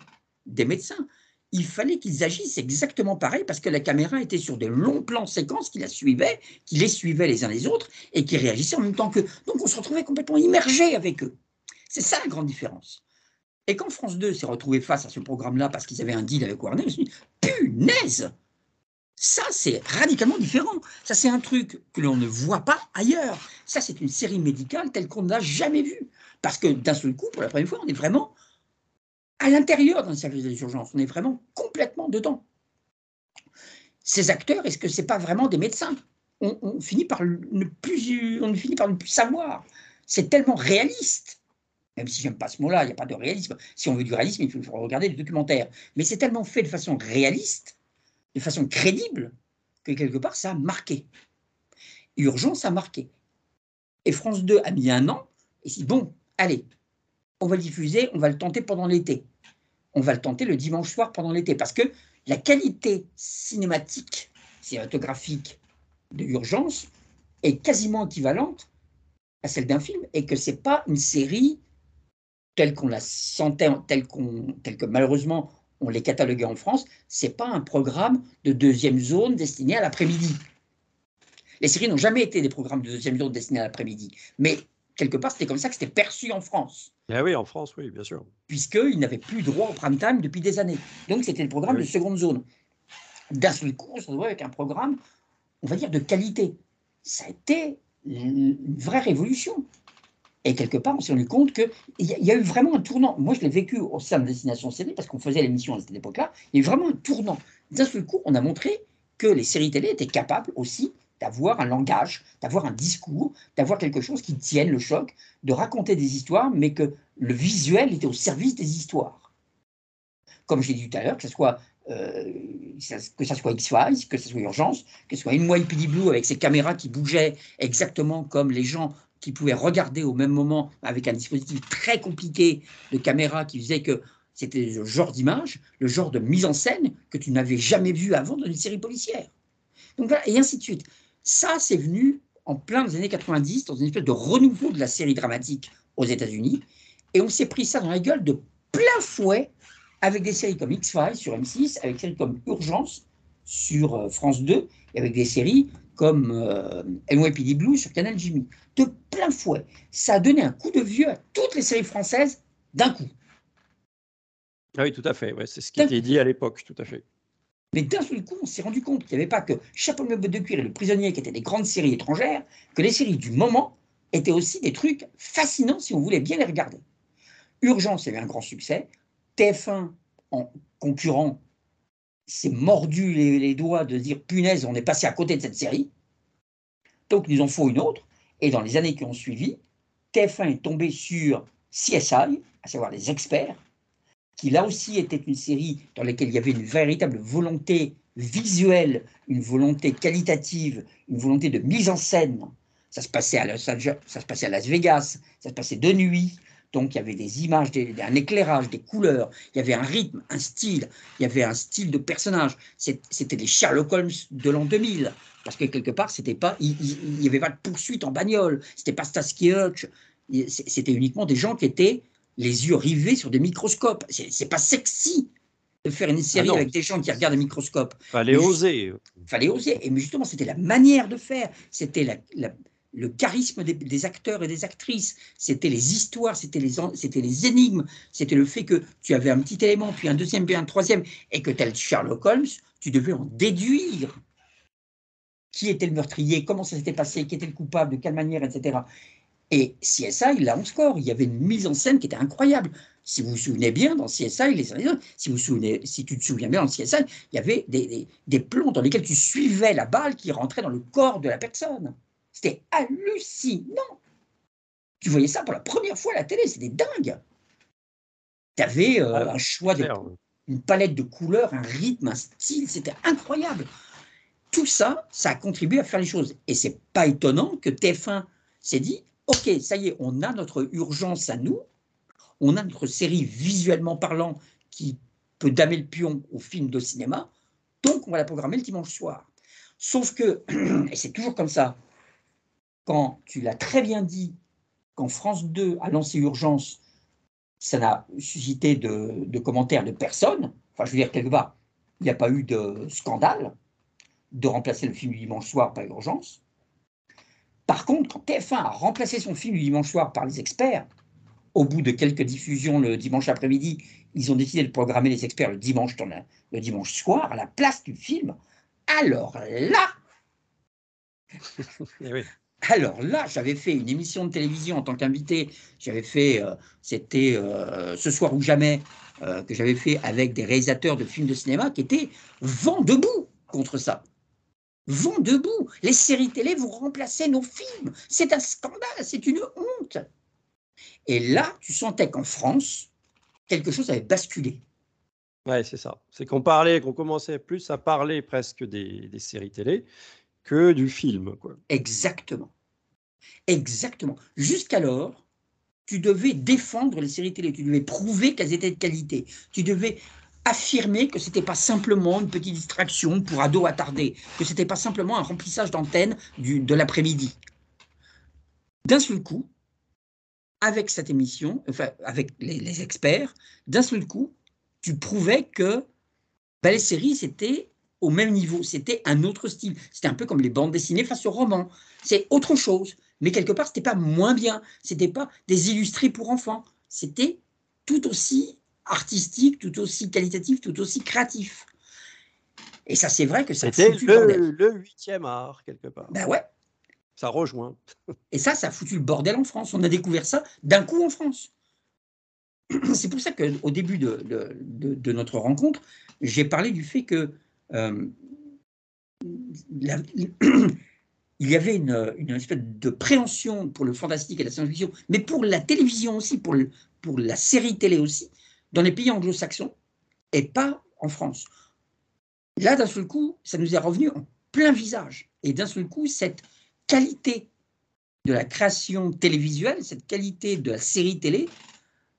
des médecins. Il fallait qu'ils agissent exactement pareil parce que la caméra était sur des longs plans séquences qui la suivaient, qui les suivaient les uns les autres et qui réagissaient en même temps qu'eux. Donc on se retrouvait complètement immergé avec eux. C'est ça la grande différence. Et quand France 2 s'est retrouvé face à ce programme-là parce qu'ils avaient un deal avec Warner, ils se dit punaise ça, c'est radicalement différent. Ça, c'est un truc que l'on ne voit pas ailleurs. Ça, c'est une série médicale telle qu'on n'a jamais vue. Parce que d'un seul coup, pour la première fois, on est vraiment à l'intérieur d'un service des urgences. On est vraiment complètement dedans. Ces acteurs, est-ce que ce n'est pas vraiment des médecins? On, finit par ne plus, finit par ne plus savoir. C'est tellement réaliste. Même si j'aime pas ce mot-là, il n'y a pas de réalisme. Si on veut du réalisme, il faut regarder les documentaires. Mais c'est tellement fait de façon réaliste, de façon crédible, que quelque part, ça a marqué. Urgence a marqué. Et France 2 a mis un an et dit bon, allez, on va le diffuser, on va le tenter pendant l'été. On va le tenter le dimanche soir pendant l'été. Parce que la qualité cinématique, cinématographique de Urgence est quasiment équivalente à celle d'un film et que ce n'est pas une série telle qu'on la sentait, telle, que malheureusement on les cataloguait en France, c'est pas un programme de deuxième zone destiné à l'après-midi. Les séries n'ont jamais été des programmes de deuxième zone destinés à l'après-midi. Mais quelque part, c'était comme ça que c'était perçu en France. Ah oui, en France, oui, bien sûr. Puisqu'ils n'avaient plus droit au prime time depuis des années. Donc, c'était le programme de seconde zone. D'un seul coup, on se retrouve avec un programme, on va dire, de qualité. Ça a été une vraie révolution. Et quelque part, on s'est rendu compte qu'il y, y, a eu vraiment un tournant. Moi, je l'ai vécu au sein de Destination CD parce qu'on faisait l'émission à cette époque-là. Il y a eu vraiment un tournant. D'un seul coup, on a montré que les séries télé étaient capables aussi d'avoir un langage, d'avoir un discours, d'avoir quelque chose qui tienne le choc, de raconter des histoires, mais que le visuel était au service des histoires. Comme j'ai dit tout à l'heure, que ce soit euh, que ça soit X-Files, que ce soit Urgence, que ce soit NYPD Blue avec ses caméras qui bougeaient exactement comme les gens qui pouvaient regarder au même moment avec un dispositif très compliqué de caméra qui faisait que c'était le genre d'image, le genre de mise en scène que tu n'avais jamais vu avant dans une série policière. Donc voilà, et ainsi de suite. Ça, c'est venu en plein dans les années 90, dans une espèce de renouveau de la série dramatique aux États-Unis. Et on s'est pris ça dans la gueule de plein fouet avec des séries comme X-Files sur M6, avec des séries comme Urgence sur euh, France 2, et avec des séries comme euh, NYPD Blue sur Canal Jimmy. De plein fouet. Ça a donné un coup de vieux à toutes les séries françaises d'un coup. Ah oui, tout à fait. c'est ce qui était dit à l'époque, tout à fait. Mais d'un seul coup, on s'est rendu compte qu'il n'y avait pas que Chapeau de de cuir et Le Prisonnier, qui étaient des grandes séries étrangères, que les séries du moment étaient aussi des trucs fascinants si on voulait bien les regarder. Urgence avait un grand succès. TF1, en concurrent, s'est mordu les, doigts de dire punaise, on est passé à côté de cette série. Donc, il nous en faut une autre. Et dans les années qui ont suivi, TF1 est tombé sur CSI, à savoir les experts, qui là aussi était une série dans laquelle il y avait une véritable volonté visuelle, une volonté qualitative, une volonté de mise en scène. Ça se passait à Las Vegas, ça se passait de nuit. Donc il y avait des images, un éclairage, des couleurs, il y avait un rythme, un style, il y avait un style de personnage. C'était les Sherlock Holmes de l'an 2000. Parce que quelque part, c'était pas, il n'y avait pas de poursuite en bagnole, c'était pas Starsky Hutch, c'était uniquement des gens qui étaient les yeux rivés sur des microscopes. C'est pas sexy de faire une série ah avec des gens qui regardent un microscope. Fallait oser. Fallait oser. Et mais justement, c'était la manière de faire. C'était la, le charisme des, acteurs et des actrices, c'était les histoires, c'était les, c'était les énigmes, c'était le fait que tu avais un petit élément, puis un deuxième, puis un troisième, et que tel Sherlock Holmes, tu devais en déduire qui était le meurtrier, comment ça s'était passé, qui était le coupable, de quelle manière, etc. Et CSI, là, on score. Il y avait une mise en scène qui était incroyable. Si vous vous souvenez bien, dans CSI, les, si, vous souvenez, si tu te souviens bien, dans CSI, il y avait des, des plans dans lesquels tu suivais la balle qui rentrait dans le corps de la personne. C'était hallucinant. Tu voyais ça pour la première fois à la télé, c'était dingue. Tu avais euh, ah, un choix, de, une palette de couleurs, un rythme, un style, c'était incroyable. Tout ça, ça a contribué à faire les choses. Et c'est pas étonnant que TF1 s'est dit, OK, ça y est, on a notre urgence à nous, on a notre série visuellement parlant qui peut damer le pion au film de cinéma, donc on va la programmer le dimanche soir. Sauf que, [clears throat] et c'est toujours comme ça, quand tu l'as très bien dit, quand France 2 a lancé Urgence, ça n'a suscité de, commentaires de personne. Enfin, je veux dire, quelque part, il n'y a pas eu de scandale de remplacer le film du dimanche soir par Urgence. Par contre, quand TF1 a remplacé son film du dimanche soir par les experts, au bout de quelques diffusions le dimanche après-midi, ils ont décidé de programmer les experts le dimanche, le dimanche soir à la place du film. Alors là, eh alors là, j'avais fait une émission de télévision en tant qu'invité. J'avais fait, euh, c'était euh, Ce soir ou jamais, euh, que j'avais fait avec des réalisateurs de films de cinéma qui étaient vent debout contre ça. Vent debout. Les séries télé, vous remplacez nos films. C'est un scandale, c'est une honte. Et là, tu sentais qu'en France, quelque chose avait basculé. Ouais, c'est ça. C'est qu'on parlait, qu'on commençait plus à parler presque des, des séries télé que du film. Quoi. Exactement. Exactement. Jusqu'alors, tu devais défendre les séries télé, tu devais prouver qu'elles étaient de qualité, tu devais affirmer que ce n'était pas simplement une petite distraction pour ados attardés, que ce n'était pas simplement un remplissage d'antenne de l'après-midi. D'un seul coup, avec cette émission, enfin avec les, experts, d'un seul coup, tu prouvais que ben, les séries, c'était au même niveau. C'était un autre style. C'était un peu comme les bandes dessinées face au roman. C'est autre chose. Mais quelque part, c'était pas moins bien. C'était pas des illustrés pour enfants. C'était tout aussi artistique, tout aussi qualitatif, tout aussi créatif. Et ça, c'est vrai que ça C'était le, le huitième art, quelque part. Ben ouais. Ça rejoint. [laughs] Et ça, ça a foutu le bordel en France. On a découvert ça d'un coup en France. [clears throat] C'est pour ça qu'au début de, de, de, notre rencontre, j'ai parlé du fait que euh, [clears throat] il y avait une, une, espèce de préhension pour le fantastique et la science-fiction, mais pour la télévision aussi, pour, le, pour la série télé aussi, dans les pays anglo-saxons et pas en France. Là, d'un seul coup, ça nous est revenu en plein visage. Et d'un seul coup, cette qualité de la création télévisuelle, cette qualité de la série télé,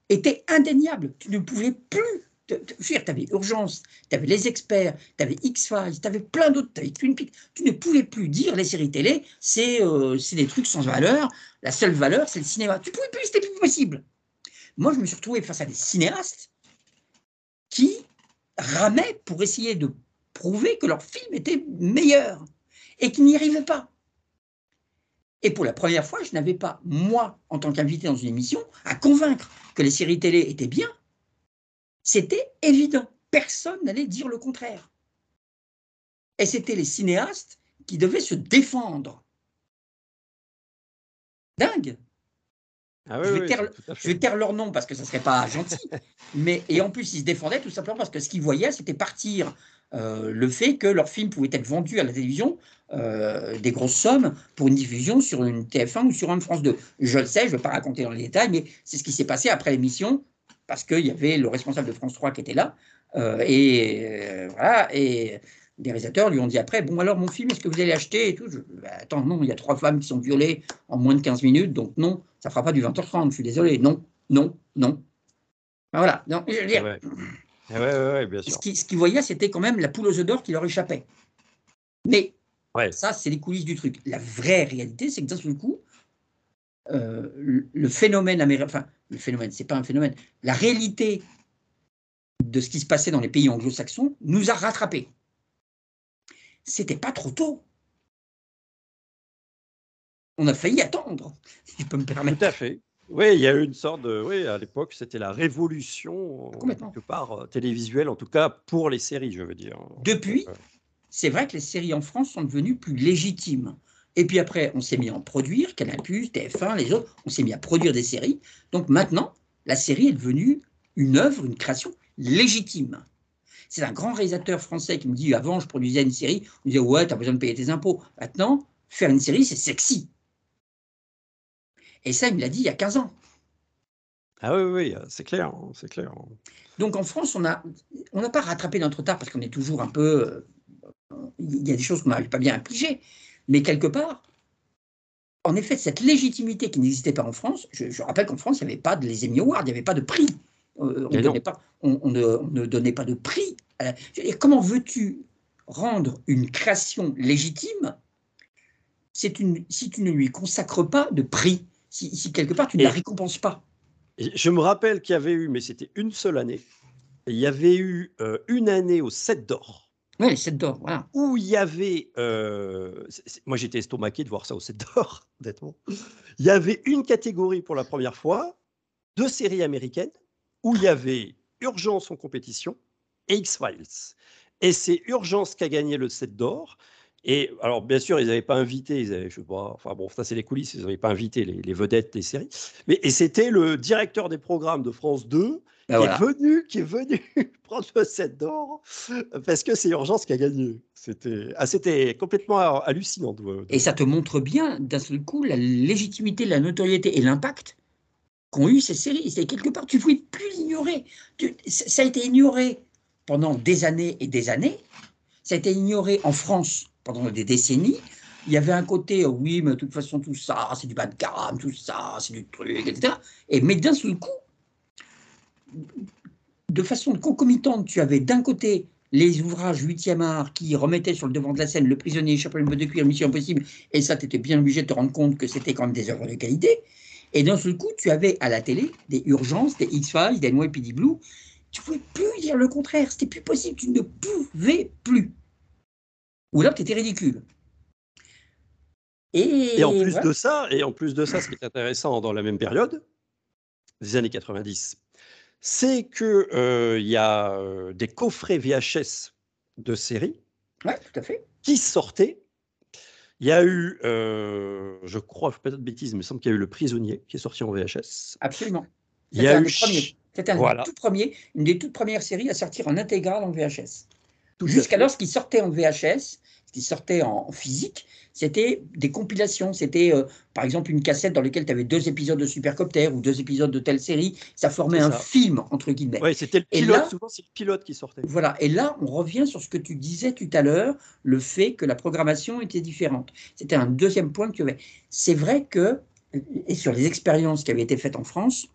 était indéniable. Tu ne pouvais plus tu avais Urgence, tu avais Les Experts, tu avais X-Files, tu avais plein d'autres, tu avais Twin Peaks. Tu ne pouvais plus dire les séries télé, euh, c'est des trucs sans valeur, la seule valeur, c'est le cinéma. Tu pouvais plus, c'était plus possible. Moi, je me suis retrouvé face à des cinéastes qui ramaient pour essayer de prouver que leur film était meilleur et qui n'y arrivaient pas. Et pour la première fois, je n'avais pas, moi, en tant qu'invité dans une émission, à convaincre que les séries télé étaient bien, c'était évident. Personne n'allait dire le contraire. Et c'était les cinéastes qui devaient se défendre. Dingue. Ah je, vais taire, leur nom parce que ça ne serait pas [laughs] gentil. mais, et en plus, ils se défendaient tout simplement parce que ce qu'ils voyaient, c'était partir euh, le fait que leur film pouvait être vendu à la télévision euh, des grosses sommes pour une diffusion sur une TF1 ou sur une France 2. Je le sais, je ne vais pas raconter dans les détails, mais c'est ce qui s'est passé après l'émission parce qu'il y avait le responsable de France 3 qui était là, euh, et voilà, et les réalisateurs lui ont dit après, bon alors mon film, est-ce que vous allez acheter et tout? Bah, Attends, non, il y a trois femmes qui sont violées en moins de 15 minutes, donc non, ça fera pas du 20h30, je suis désolé, non, non, non. Ben, voilà, donc, je veux dire, Ouais. Ouais, ouais, ouais, bien sûr. ce qu'ils voyaient, c'était quand même la poule aux œufs d'or qui leur échappait. Mais ça, c'est les coulisses du truc. La vraie réalité, c'est que d'un seul coup, euh, le- le phénomène américain, enfin, le phénomène, c'est pas un phénomène, la réalité de ce qui se passait dans les pays anglo-saxons nous a rattrapés. C'était pas trop tôt. On a failli attendre, [laughs] si je peux me permettre. Tout à fait. Oui, il y a eu une sorte de. Oui, à l'époque, c'était la révolution, quelque part, euh, télévisuelle, en tout cas pour les séries, je veux dire. Depuis, Euh, c'est vrai que les séries en France sont devenues plus légitimes. Et puis après, on s'est mis à en produire, Canal+, TF1, les autres, on s'est mis à produire des séries. Donc maintenant, la série est devenue une œuvre, une création légitime. C'est un grand réalisateur français qui me dit, avant, je produisais une série, on me disait, ouais, t'as besoin de payer tes impôts. Maintenant, faire une série, c'est sexy. Et ça, il me l'a dit il y a 15 ans. Ah oui, oui, c'est clair, c'est clair. Donc en France, on n'a on pas rattrapé notre retard parce qu'on est toujours un peu. euh, Il y a des choses qu'on n'arrive pas bien à piger. Mais quelque part, en effet, cette légitimité qui n'existait pas en France, je, je rappelle qu'en France, il n'y avait pas de les Emmy Awards, il n'y avait pas de prix. Euh, on, donnait pas, on, on ne, on ne donnait pas de prix. la- dire, comment veux-tu rendre une création légitime c'est une, si tu ne lui consacres pas de prix, si, si quelque part tu ne Et- la récompenses pas? Et je me rappelle qu'il y avait eu, mais c'était une seule année, il y avait eu euh, une année au 7 d'or, Oui, les 7 d'or, voilà. où il y avait. euh, moi, j'étais estomaqué de voir ça au 7 d'or, [laughs] honnêtement. Il y avait une catégorie pour la première fois de séries américaines où il y avait Urgence en compétition et X-Files. Et c'est Urgence qui a gagné le 7 d'or. Et alors, bien sûr, ils n'avaient pas invité, ils avaient, je sais pas, enfin bon, ça c'est les coulisses, ils n'avaient pas invité les, les vedettes des séries. Mais, et c'était le directeur des programmes de France 2 Ben qui, voilà. est venu, qui est venu [laughs] prendre le 7 d'or parce que c'est Urgence qui a gagné. C'était ah, complètement hallucinant. de- de- Et ça te montre bien, d'un seul coup, la légitimité, la notoriété et l'impact qu'ont eu ces séries. C'est quelque part, tu ne pouvais plus l'ignorer. Ça a été ignoré pendant des années et des années. Ça a été ignoré en France pendant des décennies. Il y avait un côté, euh, oui, mais de toute façon, tout ça, c'est du bas de gamme, tout ça, c'est du truc, etc. Et, mais d'un seul coup, de façon concomitante, tu avais d'un côté les ouvrages 8e art qui remettaient sur le devant de la scène Le prisonnier, Chapeau de cuir, Mission impossible, et ça, tu étais bien obligé de te rendre compte que c'était quand même des œuvres de qualité. Et d'un seul coup, tu avais à la télé des urgences, des X-Files, des NYPD Blue. Tu pouvais plus dire le contraire. C'était plus possible. Tu ne pouvais plus. Ou là, tu étais ridicule. Et, Et en plus de ça, et en plus de ça, ce qui est intéressant dans la même période, des années 90, c'est que euh, il y a euh, des coffrets VHS de séries Ouais, tout à fait. qui sortaient. Il y a eu, euh, je crois, je ne fais pas de bêtises, mais il me semble qu'il y a eu Le Prisonnier qui est sorti en VHS. Absolument. Il y C'était a un eu C'était un Voilà. des tout premiers, une des toutes premières séries à sortir en intégral en VHS. Jusqu'alors, ce qui sortait en VHS, ce qui sortait en physique, c'était des compilations. C'était, euh, par exemple, une cassette dans laquelle tu avais deux épisodes de Supercopter ou deux épisodes de telle série. Ça formait un film, entre guillemets. Ouais, c'était le Et pilote. là- souvent, c'est le pilote qui sortait. Voilà. Et là, on revient sur ce que tu disais tout à l'heure, le fait que la programmation était différente. C'était un deuxième point que tu avais. C'est vrai que, et sur les expériences qui avaient été faites en France,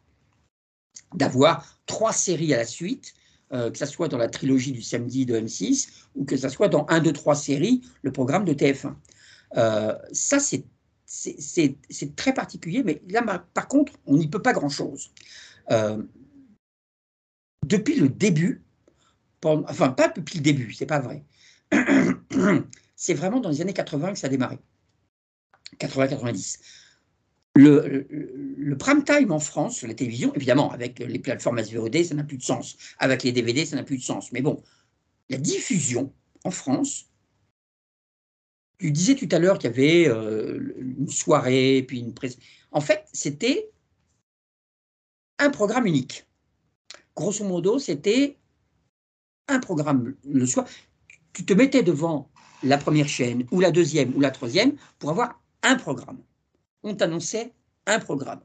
d'avoir trois séries à la suite, euh, que ça soit dans la trilogie du samedi de M6 ou que ça soit dans un, deux, trois séries, le programme de TF1. Euh, ça, c'est très particulier, mais là, par contre, on n'y peut pas grand-chose. Euh, depuis le début, enfin pas depuis le début, c'est pas vrai. [clears throat] c'est vraiment dans les années 80 que ça a démarré. 80-90. Le, le, le prime time en France sur la télévision, évidemment, avec les plateformes SVOD, ça n'a plus de sens. Avec les DVD, ça n'a plus de sens. Mais bon, la diffusion en France, tu disais tout à l'heure qu'il y avait euh, une soirée, puis une presse. En fait, c'était un programme unique. Grosso modo, c'était un programme le soir. Tu te mettais devant la première chaîne, ou la deuxième, ou la troisième, pour avoir un programme. On t'annonçait un programme.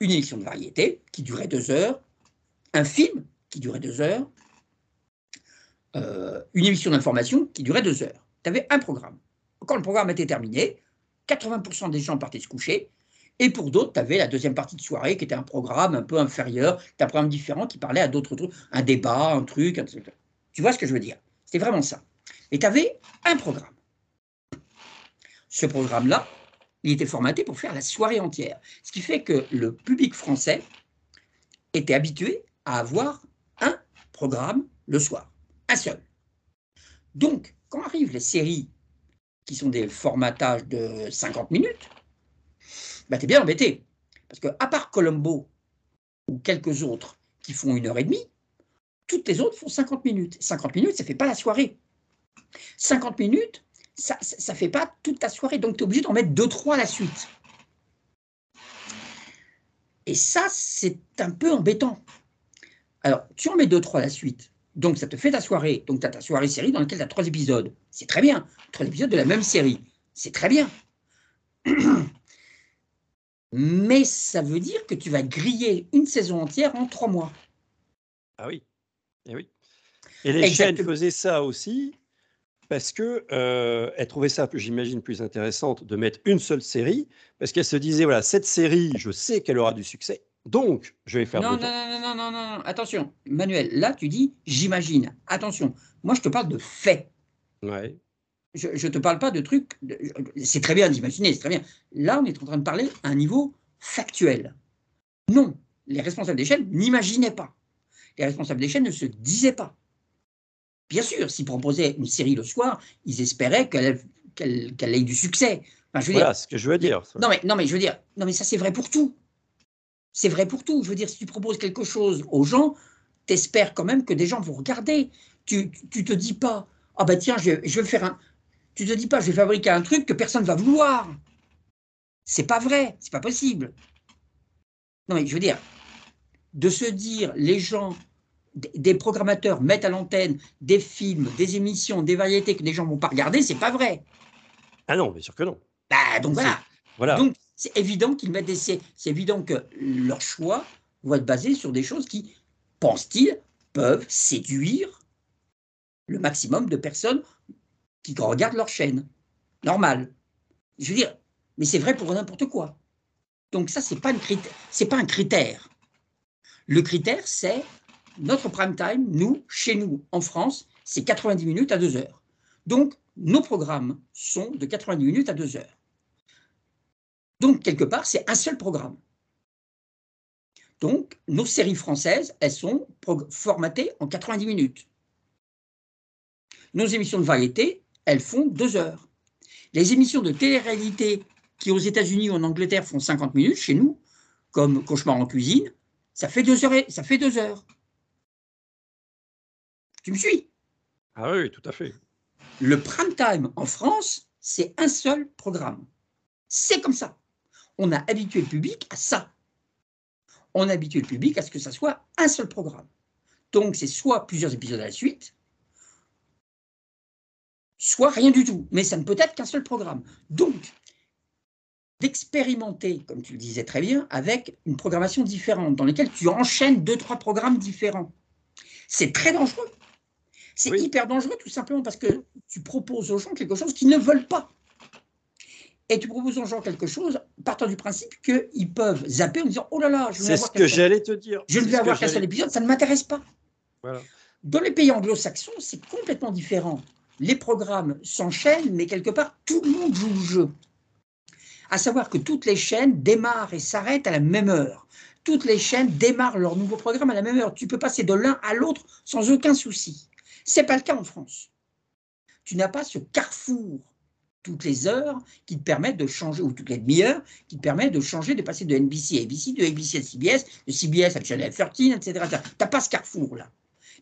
Une élection de variété qui durait deux heures, un film qui durait deux heures, euh, une émission d'information qui durait deux heures. Tu avais un programme. Quand le programme était terminé, 80% des gens partaient se coucher, et pour d'autres, tu avais la deuxième partie de soirée qui était un programme un peu inférieur, un programme différent qui parlait à d'autres trucs, un débat, un truc, etc. Tu vois ce que je veux dire? C'était vraiment ça. Et tu avais un programme. Ce programme-là, il était formaté pour faire la soirée entière. Ce qui fait que le public français était habitué à avoir un programme le soir, un seul. Donc, quand arrivent les séries qui sont des formatages de 50 minutes, bah, tu es bien embêté. Parce que, à part Colombo ou quelques autres qui font une heure et demie, toutes les autres font 50 minutes. 50 minutes, ça ne fait pas la soirée. 50 minutes, ça ne fait pas toute ta soirée. Donc, tu es obligé d'en mettre 2-3 à la suite. Et ça, c'est un peu embêtant. Alors, tu en mets 2-3 à la suite. Donc, ça te fait ta soirée. Donc, tu as ta soirée série dans laquelle tu as trois épisodes. C'est très bien. Trois épisodes de la même série. C'est très bien. [clears throat] Mais ça veut dire que tu vas griller une saison entière en trois mois. Ah oui. Et, eh oui. Et les chaînes faisaient ça aussi parce que euh, elles trouvaient ça, j'imagine, plus intéressante de mettre une seule série parce qu'elles se disaient voilà cette série, je sais qu'elle aura du succès, donc je vais faire. Non non, non non non non non attention, Manuel, là tu dis j'imagine. Attention, moi je te parle de faits. Ouais. Je ne te parle pas de trucs. C'est très bien d'imaginer, c'est très bien. Là, on est en train de parler à un niveau factuel. Non, les responsables des chaînes n'imaginaient pas. Les responsables des chaînes ne se disaient pas. Bien sûr, s'ils proposaient une série le soir, ils espéraient qu'elle ait du succès. voilà ce que je veux dire. Non mais, non, mais je veux dire, non, mais ça c'est vrai pour tout. C'est vrai pour tout. Je veux dire, si tu proposes quelque chose aux gens, t'espères quand même que des gens vont regarder. Tu, tu te dis pas, ah ben tiens, je, je vais faire un, tu te dis pas, je vais fabriquer un truc que personne ne va vouloir. C'est pas vrai, c'est pas possible. Non, mais je veux dire, de se dire, les gens, des programmateurs mettent à l'antenne des films, des émissions, des variétés que les gens vont pas regarder, c'est pas vrai. Ah non, bien sûr que non. Bah, donc voilà. voilà. Donc c'est évident qu'ils mettent des, c'est évident que leur choix va être basé sur des choses qui, pensent-ils, peuvent séduire le maximum de personnes qui regardent leur chaîne. Normal. Je veux dire, mais c'est vrai pour n'importe quoi. Donc ça, c'est pas, pas un critère. Le critère, c'est notre prime time, nous, chez nous, en France, c'est 90 minutes à 2 heures. Donc, nos programmes sont de 90 minutes à 2 heures. Donc, quelque part, c'est un seul programme. Donc, nos séries françaises, elles sont formatées en 90 minutes. Nos émissions de variété, elles font deux heures. Les émissions de télé-réalité qui aux États-Unis ou en Angleterre font 50 minutes, chez nous, comme Cauchemar en cuisine, ça fait deux heures. Ça fait deux heures. Tu me suis? Ah oui, tout à fait. Le prime time en France, c'est un seul programme. C'est comme ça. On a habitué le public à ça. On a habitué le public à ce que ça soit un seul programme. Donc, c'est soit plusieurs épisodes à la suite, soit rien du tout. Mais ça ne peut être qu'un seul programme. Donc, d'expérimenter, comme tu le disais très bien, avec une programmation différente, dans laquelle tu enchaînes deux, trois programmes différents. C'est très dangereux. C'est hyper dangereux tout simplement parce que tu proposes aux gens quelque chose qu'ils ne veulent pas. Et tu proposes aux gens quelque chose partant du principe qu'ils peuvent zapper en disant Oh là là, je C'est ce que j'allais te dire. Je ne vais avoir qu'un seul épisode, ça ne m'intéresse pas. Dans les pays anglo-saxons, c'est complètement différent les programmes s'enchaînent, mais quelque part, tout le monde joue le jeu. À savoir que toutes les chaînes démarrent et s'arrêtent à la même heure. Toutes les chaînes démarrent leur nouveau programme à la même heure. Tu peux passer de l'un à l'autre sans aucun souci. Ce n'est pas le cas en France. Tu n'as pas ce carrefour toutes les heures qui te permettent de changer, ou toutes les demi-heures, qui te permettent de changer, de passer de NBC à ABC, de ABC à CBS, de CBS à Channel 13, etc. Tu n'as pas ce carrefour-là.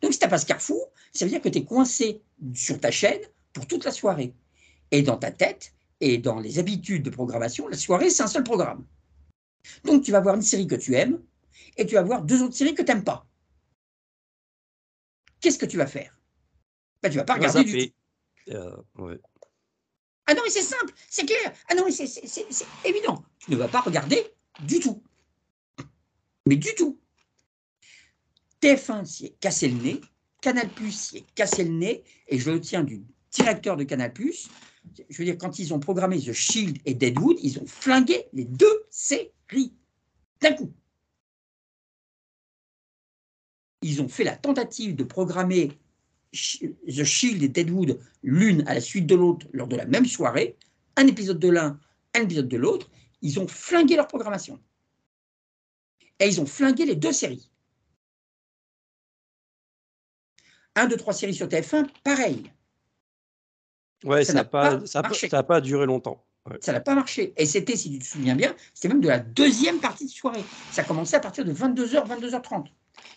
Donc, si tu n'as pas ce carrefour, ça veut dire que tu es coincé sur ta chaîne pour toute la soirée. Et dans ta tête et dans les habitudes de programmation, la soirée, c'est un seul programme. Donc, tu vas voir une série que tu aimes et tu vas voir deux autres séries que tu n'aimes pas. Qu'est-ce que tu vas faire? Ben, Tu ne vas pas regarder du tout. Euh, ah non, mais c'est simple, c'est clair. Ah non, mais c'est évident. Tu ne vas pas regarder du tout. Mais du tout. TF1 s'y est cassé le nez, Canal Plus s'y est cassé le nez, et je le tiens du directeur de Canal Plus. Je veux dire, quand ils ont programmé The Shield et Deadwood, ils ont flingué les deux séries d'un coup. Ils ont fait la tentative de programmer The Shield et Deadwood l'une à la suite de l'autre lors de la même soirée, un épisode de l'un, un épisode de l'autre. Ils ont flingué leur programmation. Et ils ont flingué les deux séries. Un, deux, trois séries sur TF1, pareil. Ouais, ça n'a pas, ça a pas duré longtemps. Ça n'a pas marché. Et c'était, si tu te souviens bien, c'était même de la deuxième partie de soirée. Ça commençait à partir de 22h, 22h30.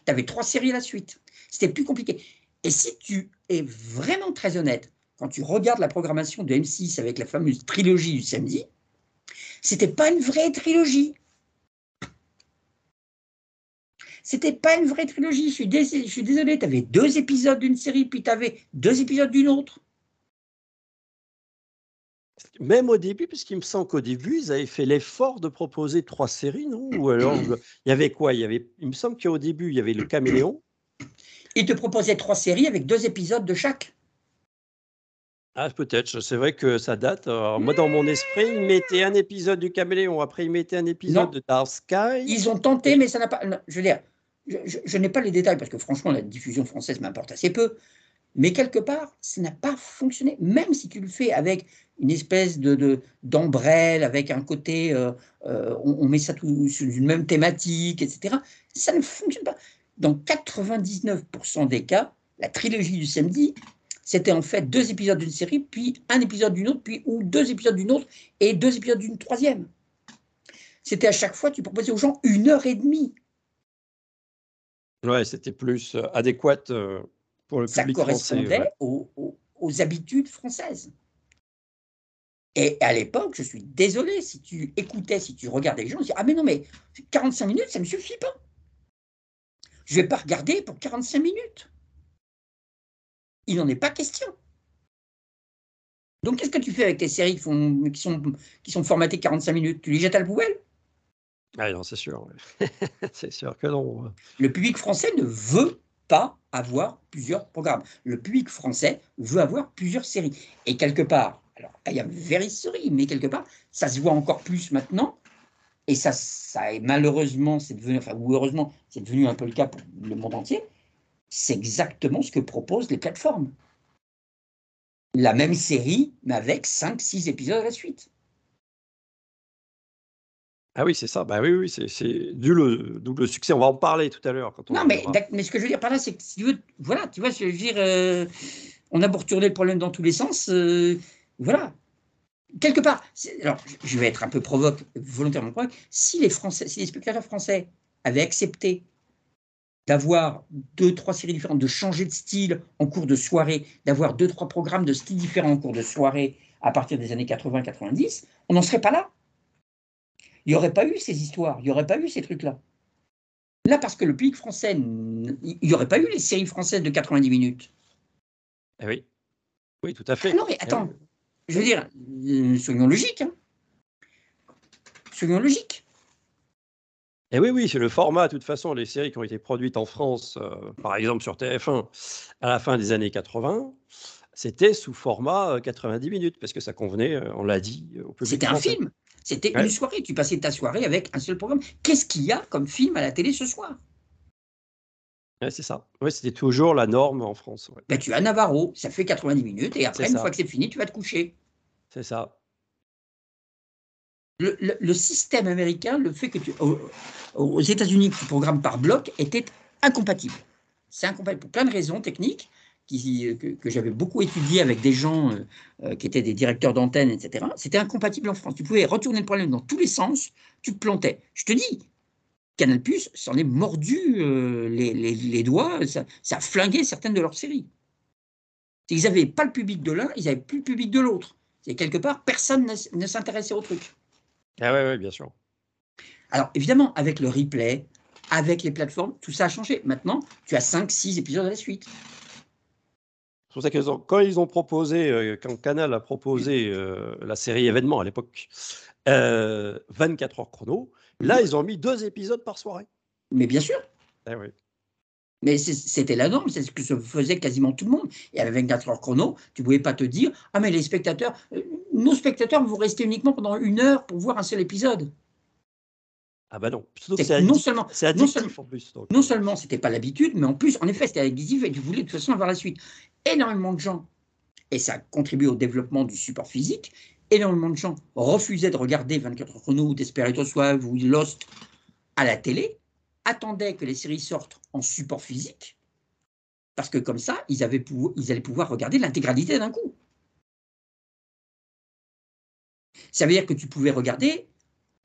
Tu avais trois séries à la suite. C'était plus compliqué. Et si tu es vraiment très honnête, quand tu regardes la programmation de M6 avec la fameuse trilogie du samedi, c'était pas une vraie trilogie. C'était pas une vraie trilogie. Je suis, désolé, tu avais deux épisodes d'une série, puis tu avais deux épisodes d'une autre. Même au début, puisqu'il me semble qu'au début, ils avaient fait l'effort de proposer trois séries, non? Ou alors, il y avait quoi? Il, y avait, il me semble qu'au début, il y avait Le Caméléon. Ils te proposaient trois séries avec deux épisodes de chaque. Ah, peut-être. C'est vrai que ça date. moi, dans mon esprit, ils mettaient un épisode du Caméléon. Après, ils mettaient un épisode de Dark Sky. Ils ont tenté, mais ça n'a pas. Je veux dire, je n'ai pas les détails parce que franchement, la diffusion française m'importe assez peu. Mais quelque part, ça n'a pas fonctionné. Même si tu le fais avec une espèce de d'ombrelle, avec un côté, euh, euh, on, met ça tout, sur une même thématique, etc. Ça ne fonctionne pas. Dans 99% des cas, la trilogie du samedi, c'était en fait deux épisodes d'une série, puis un épisode d'une autre, puis ou deux épisodes d'une autre et deux épisodes d'une troisième. C'était à chaque fois, tu proposais aux gens une heure et demie. Ouais, c'était plus euh, adéquat ça correspondait aux, habitudes françaises. Et à l'époque, je suis désolé, si tu écoutais, si tu regardais les gens, tu dis Ah, mais non, mais 45 minutes, ça ne me suffit pas. Je ne vais pas regarder pour 45 minutes. Il n'en est pas question. Donc, qu'est-ce que tu fais avec tes séries qui, font, qui, sont, qui sont formatées 45 minutes? Tu les jettes à la poubelle? Ah non, c'est sûr. [laughs] c'est sûr que non. Le public français ne veut pas avoir plusieurs programmes. Le public français veut avoir plusieurs séries. Et quelque part, alors il y a very sorry, mais quelque part, ça se voit encore plus maintenant. Et ça, ça est malheureusement, c'est devenu, enfin, ou heureusement, c'est devenu un peu le cas pour le monde entier. C'est exactement ce que proposent les plateformes. La même série, mais avec 5-6 épisodes à la suite. Ah oui, c'est ça. Bah oui, oui, c'est du le double succès. On va en parler tout à l'heure Non, mais mais ce que je veux dire par là, c'est que si tu veux voilà, tu vois, je veux dire, euh, on a beau retourner le problème dans tous les sens, euh, voilà. Quelque part, alors je vais être un peu provoque, volontairement provoque, si les Français, si les spectateurs français avaient accepté d'avoir deux, trois séries différentes, de changer de style en cours de soirée, d'avoir deux, trois programmes de style différents en cours de soirée à partir des années 80-90, on n'en serait pas là il n'y aurait pas eu ces histoires, il n'y aurait pas eu ces trucs-là. Là, parce que le public français, il n'y aurait pas eu les séries françaises de 90 minutes. Eh oui, oui, tout à fait. Ah non, mais attends, je veux dire, euh, soyons logiques. Hein. Soyons logiques. Et eh oui, oui, c'est le format. De toute façon, les séries qui ont été produites en France, euh, par exemple sur TF1, à la fin des années 80, c'était sous format 90 euh, minutes, parce que ça convenait, on l'a dit, au public. C'était un film. C'était une soirée. Tu passais ta soirée avec un seul programme. Qu'est-ce qu'il y a comme film à la télé ce soir? C'est ça. Ouais, c'était toujours la norme en France. Ben, tu as Navarro, ça fait 90 minutes, et après, une fois que c'est fini, tu vas te coucher. C'est ça. Le, système américain, le fait que tu. Aux, États-Unis, tu programmes par bloc, était incompatible. C'est incompatible pour plein de raisons techniques que, j'avais beaucoup étudié avec des gens euh, euh, qui étaient des directeurs d'antenne, etc., c'était incompatible en France. Tu pouvais retourner le problème dans tous les sens, tu te plantais. Je te dis, Canal Plus s'en est mordu euh, les, doigts, ça, a flingué certaines de leurs séries. Ils n'avaient pas le public de l'un, ils n'avaient plus le public de l'autre. Et quelque part, personne ne, s'intéressait au truc. Ah ouais, ouais, bien sûr. Alors évidemment, avec le replay, avec les plateformes, tout ça a changé. Maintenant, tu as 5-6 épisodes à la suite. C'est pour ça que quand ils ont proposé, euh, quand Canal a proposé euh, la série événement à l'époque, 24 euh, heures chrono, là, ils ont mis deux épisodes par soirée. Mais bien sûr. Eh oui. Mais c'était la norme, c'est ce que se faisait quasiment tout le monde. Et avec 24 heures chrono, tu ne pouvais pas te dire Ah, mais les spectateurs, euh, nos spectateurs vont rester uniquement pendant une heure pour voir un seul épisode. Ah bah non, c'est non seulement, non, en plus, non seulement c'était pas l'habitude, mais en plus, en effet, c'était addictif et tu voulais de toute façon avoir la suite. Énormément de gens, et ça a contribué au développement du support physique, énormément de gens refusaient de regarder 24 heures chrono ou Desperate soit ou Lost à la télé, attendaient que les séries sortent en support physique, parce que comme ça, ils, avaient ils allaient pouvoir regarder l'intégralité d'un coup. Ça veut dire que tu pouvais regarder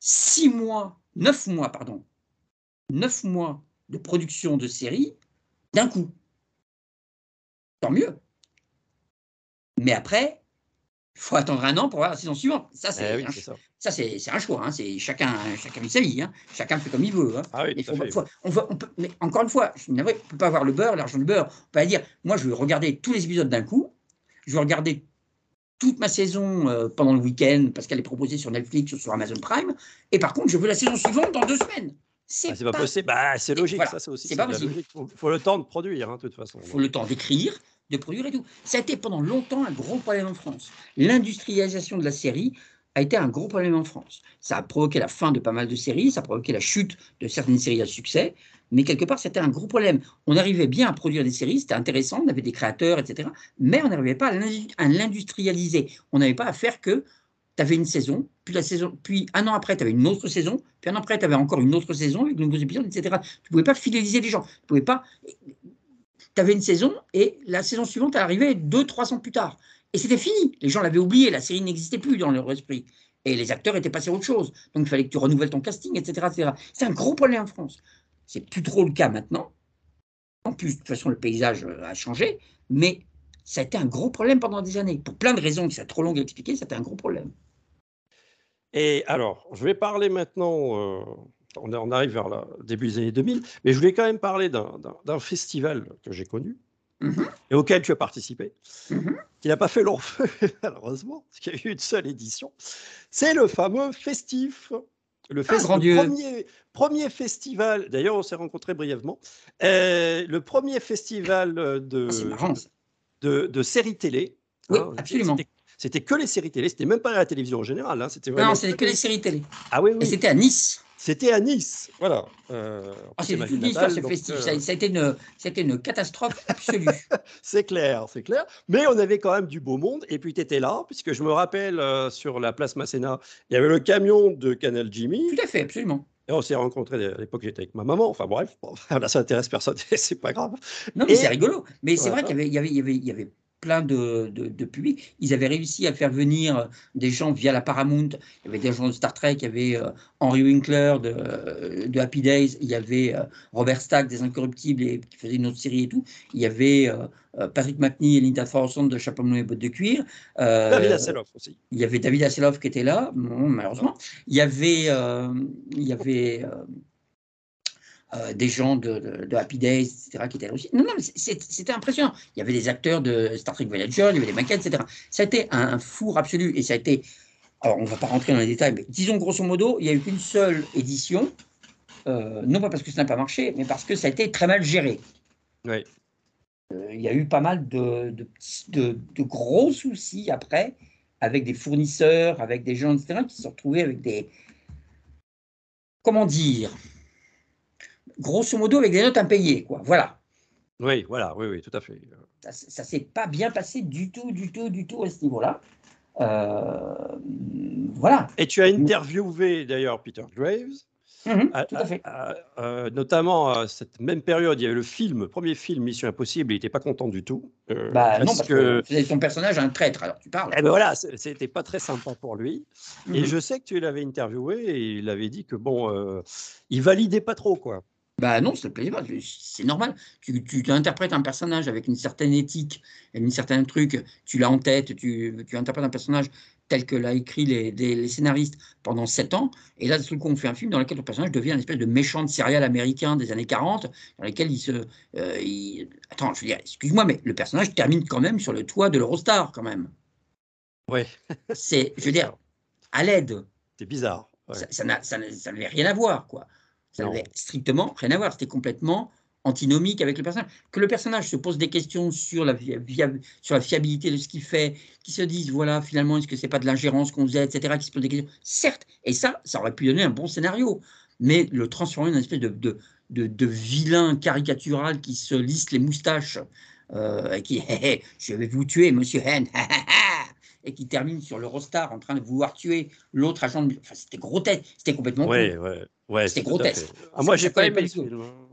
six mois, neuf mois, pardon, neuf mois de production de séries d'un coup. Tant mieux. Mais après, il faut attendre un an pour voir la saison suivante. Ça, c'est eh un, ça. c'est un choix. Hein. C'est chacun, chacun vit sa vie. Hein. Chacun fait comme il veut. Hein. Ah oui, on peut, mais encore une fois, je ne peut pas avoir le beurre, l'argent du beurre. On peut pas dire, moi, je vais regarder tous les épisodes d'un coup. Je vais regarder toute ma saison euh, pendant le week-end parce qu'elle est proposée sur Netflix ou sur Amazon Prime. Et par contre, je veux la saison suivante dans deux semaines. C'est pas, possible. Bah, c'est logique, ça, c'est aussi. C'est pas possible. Il faut, le temps de produire, de toute façon. Il faut le temps d'écrire, de produire et tout. Ça a été pendant longtemps un gros problème en France. L'industrialisation de la série a été un gros problème en France. Ça a provoqué la fin de pas mal de séries, ça a provoqué la chute de certaines séries à succès, mais quelque part, c'était un gros problème. On arrivait bien à produire des séries, c'était intéressant, on avait des créateurs, etc., mais on n'arrivait pas à l'industrialiser. On n'avait pas à faire que tu avais une saison, puis, la saison, puis un an après, tu avais une autre saison, puis un an après, tu avais encore une autre saison avec de nouveaux épisodes, etc. Tu ne pouvais pas fidéliser les gens. Tu pouvais pas tu une saison et la saison suivante, elle arrivait deux, trois ans plus tard. Et c'était fini. Les gens l'avaient oublié, la série n'existait plus dans leur esprit. Et les acteurs étaient passés à autre chose. Donc il fallait que tu renouvelles ton casting, etc. C'est un gros problème en France. C'est plus trop le cas maintenant. En plus, de toute façon, le paysage euh, a changé. Mais ça a été un gros problème pendant des années. Pour plein de raisons qui trop longues à expliquer, c'était un gros problème. Et alors, je vais parler maintenant. Euh, on, arrive vers le début des années 2000, mais je voulais quand même parler d'un festival que j'ai connu mm-hmm. et auquel tu as participé, mm-hmm. qui n'a pas fait long feu, [laughs] malheureusement, parce qu'il y a eu une seule édition. C'est le fameux Festif. Le, ah, premier, premier, festival, d'ailleurs on s'est rencontrés brièvement, euh, le premier festival de, ah, de, de, séries télé. Oui, hein, absolument. C'était que les séries télé, c'était même pas la télévision en général. Hein, c'était non, c'était que les séries télé. Ah oui, oui. Et c'était à Nice. C'était à Nice, voilà. Euh, ah, c'est toute l'histoire, ce. Ça, a été une, une catastrophe absolue. [laughs] c'est clair, c'est clair. Mais on avait quand même du beau monde. Et puis, tu étais là, puisque je me rappelle, euh, sur la place Masséna, il y avait le camion de Canal Jimmy. Tout à fait, absolument. Et on s'est rencontrés à l'époque, j'étais avec ma maman. Enfin bref, [laughs] là, ça intéresse personne, [laughs] c'est pas grave. Non, mais c'est rigolo. Mais c'est vrai qu'il y avait, y, avait, y, avait, y avait plein de, de, publics. Ils avaient réussi à faire venir des gens via la Paramount. Il y avait des gens de Star Trek, il y avait euh, Henry Winkler de, de, Happy Days, il y avait euh, Robert Stack des Incorruptibles et, qui faisait une autre série et tout. Il y avait euh, Patrick McNee et Linda Forson de Chapeau et bottes de cuir. David Hasselhoff aussi. Il y avait David Hasselhoff qui était là, malheureusement. Il y avait, il y avait euh, des gens de, Happy Days, etc., qui étaient là aussi. Non, non, c'était impressionnant. Il y avait des acteurs de Star Trek Voyager, il y avait des maquettes, etc. Ça a été un, four absolu et ça a été. Alors, on ne va pas rentrer dans les détails, mais disons grosso modo, il n'y a eu qu'une seule édition. Euh, non pas parce que ça n'a pas marché, mais parce que ça a été très mal géré. Oui. Euh, il y a eu pas mal de, de, de, gros soucis après, avec des fournisseurs, avec des gens, etc., qui se sont retrouvés avec des. Comment dire grosso modo avec des notes impayées, quoi. Voilà. Oui, voilà, oui, oui, tout à fait. Ça ne s'est pas bien passé du tout, du tout, du tout à ce niveau-là. Euh, voilà. Et tu as interviewé d'ailleurs Peter Graves. Mhm, tout à fait. Euh, notamment à cette même période, il y avait le film, premier film Mission Impossible, il n'était pas content du tout. Euh, bah, non, parce que, que ton personnage un traître, alors tu parles. Eh ben voilà, c'était pas très sympa pour lui. Et mhm. je sais que tu l'avais interviewé et il avait dit que bon, il validait pas trop quoi. Bah non, ça ne plaisait pas. C'est normal. Tu, tu, interprètes un personnage avec une certaine éthique, une certaine truc, tu l'as en tête, tu, tu, interprètes un personnage tel que l'a écrit les, les, scénaristes pendant sept ans, et là, tout coup, on fait un film dans lequel le personnage devient une espèce de méchant de serial américain des années 40, dans lequel il se... Euh, attends, je veux dire, excuse-moi, mais le personnage termine quand même sur le toit de l'Eurostar, quand même. Oui. C'est, je veux dire, à l'aide. C'est bizarre. Ça, ça n'avait rien à voir, quoi. Ça n'avait strictement rien à voir. C'était complètement antinomique avec le personnage, que le personnage se pose des questions sur la, sur la fiabilité de ce qu'il fait, qui se disent, voilà, finalement, est-ce que c'est pas de l'ingérence qu'on faisait, etc., qui se pose des questions. Certes, et ça, ça aurait pu donner un bon scénario, mais le transformer en une espèce de, de, de, vilain caricatural qui se lisse les moustaches, euh, et qui, [laughs] je vais vous tuer, monsieur Hen, [laughs] et qui termine sur l'Eurostar en train de vouloir tuer l'autre agent de... Enfin, c'était grotesque, c'était complètement ouais, ouais, ouais, C'était grotesque. Ah, moi, j'ai pas aimé le film. Hein,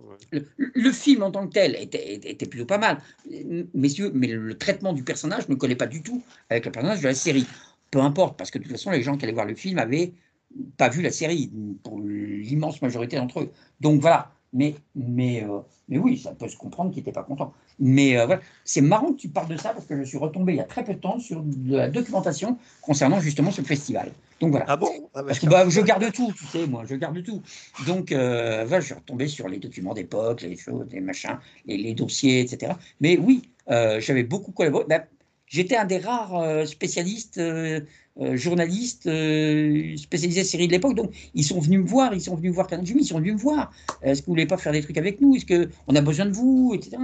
le, film en tant que tel était, était, plutôt pas mal, messieurs, mais le, traitement du personnage ne collait pas du tout avec le personnage de la série. Peu importe, parce que de toute façon, les gens qui allaient voir le film avaient pas vu la série, pour l'immense majorité d'entre eux. Donc voilà, mais, mais, euh, mais oui, ça peut se comprendre qu'il n'était pas content. Mais euh, voilà, c'est marrant que tu parles de ça parce que je suis retombé il y a très peu de temps sur de la documentation concernant justement ce festival. Donc voilà. Ah bon? Ah bah, Parce que bah, je garde tout, tu sais, moi, je garde tout. Donc euh, voilà, je suis retombé sur les documents d'époque, les choses, les machins, les, dossiers, etc. Mais oui, j'avais beaucoup collaboré. Bah, j'étais un des rares spécialistes euh, journalistes euh, spécialisés séries de l'époque. Donc, ils sont venus me voir, ils sont venus voir Jimmy, ils sont venus me voir. Est-ce que vous voulez pas faire des trucs avec nous? Est-ce qu'on a besoin de vous? Etc.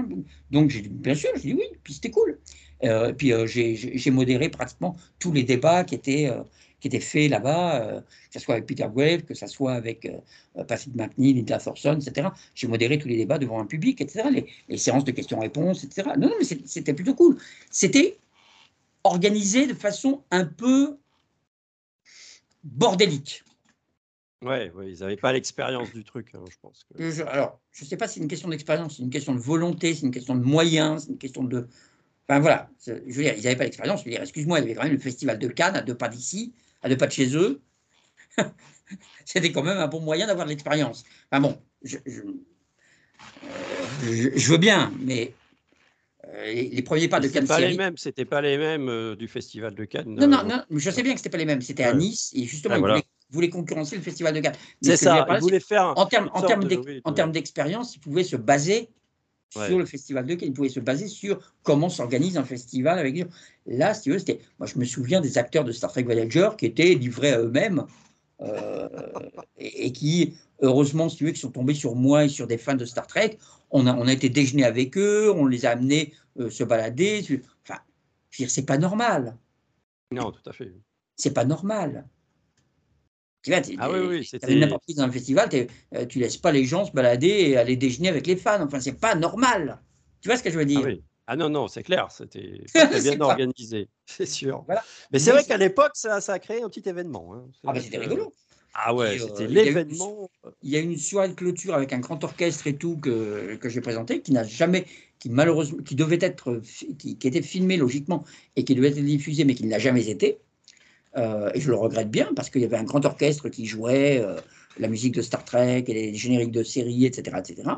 Donc, j'ai bien sûr, j'ai dit oui, puis c'était cool. Euh, puis j'ai modéré pratiquement tous les débats qui étaient, qui étaient faits là-bas, que ce soit avec Peter Wave, que ce soit avec Patrick McNeil, Linda Thorson, etc. J'ai modéré tous les débats devant un public, etc. Les, les séances de questions-réponses, etc. Non, non, mais c'était plutôt cool. C'était organisé de façon un peu bordélique. Ouais, ouais ils n'avaient pas l'expérience du truc, hein, je pense. alors, je ne sais pas si c'est une question d'expérience, c'est une question de volonté, c'est une question de moyens, c'est une question de. Enfin voilà, je veux dire, ils n'avaient pas l'expérience. Je veux dire, excuse-moi, il y avait quand même le festival de Cannes à deux pas d'ici, à deux pas de chez eux. [laughs] C'était quand même un bon moyen d'avoir de l'expérience. Enfin bon, je, je, je, veux bien, mais euh, les, premiers pas de Cannes pas les mêmes, c'était pas les mêmes euh, du festival de Cannes. Non, non, euh. non, je sais bien que c'était pas les mêmes. C'était à Nice et justement, ah, ils, voulaient, concurrencer le festival de Cannes. C'est ça. Ils voulaient faire en termes en termes d'expérience, ils pouvaient se baser sur le festival de Cannes. Ils pouvaient se baser sur comment s'organise un festival avec. Là, si tu veux, c'était. Moi, je me souviens des acteurs de Star Trek Voyager qui étaient livrés à eux-mêmes et, qui, heureusement, si tu veux, qui sont tombés sur moi et sur des fans de Star Trek. On a, on a été déjeuner avec eux, on les a amenés euh, se balader. Enfin, je veux dire, c'est pas normal. Non, tout à fait. C'est pas normal. Tu vois, ah oui, oui, n'importe qui dans le festival, euh, tu laisses pas les gens se balader et aller déjeuner avec les fans. Enfin, c'est pas normal. Tu vois ce que je veux dire? ah, oui. ah non, non, c'est clair, c'était [laughs] bien organisé, [laughs] c'est sûr. Mais c'est vrai qu'à l'époque, ça, ça, a créé un petit événement. Hein. Ah, ben c'était rigolo. Ah ouais, c'était l'événement. Il y a une soirée de clôture avec un grand orchestre et tout que, que j'ai présenté, qui n'a jamais, qui malheureusement, qui devait être, qui, était filmé logiquement et qui devait être diffusé, mais qui ne l'a jamais été. Euh, et je le regrette bien parce qu'il y avait un grand orchestre qui jouait euh, la musique de Star Trek et les génériques de séries, etc., etc.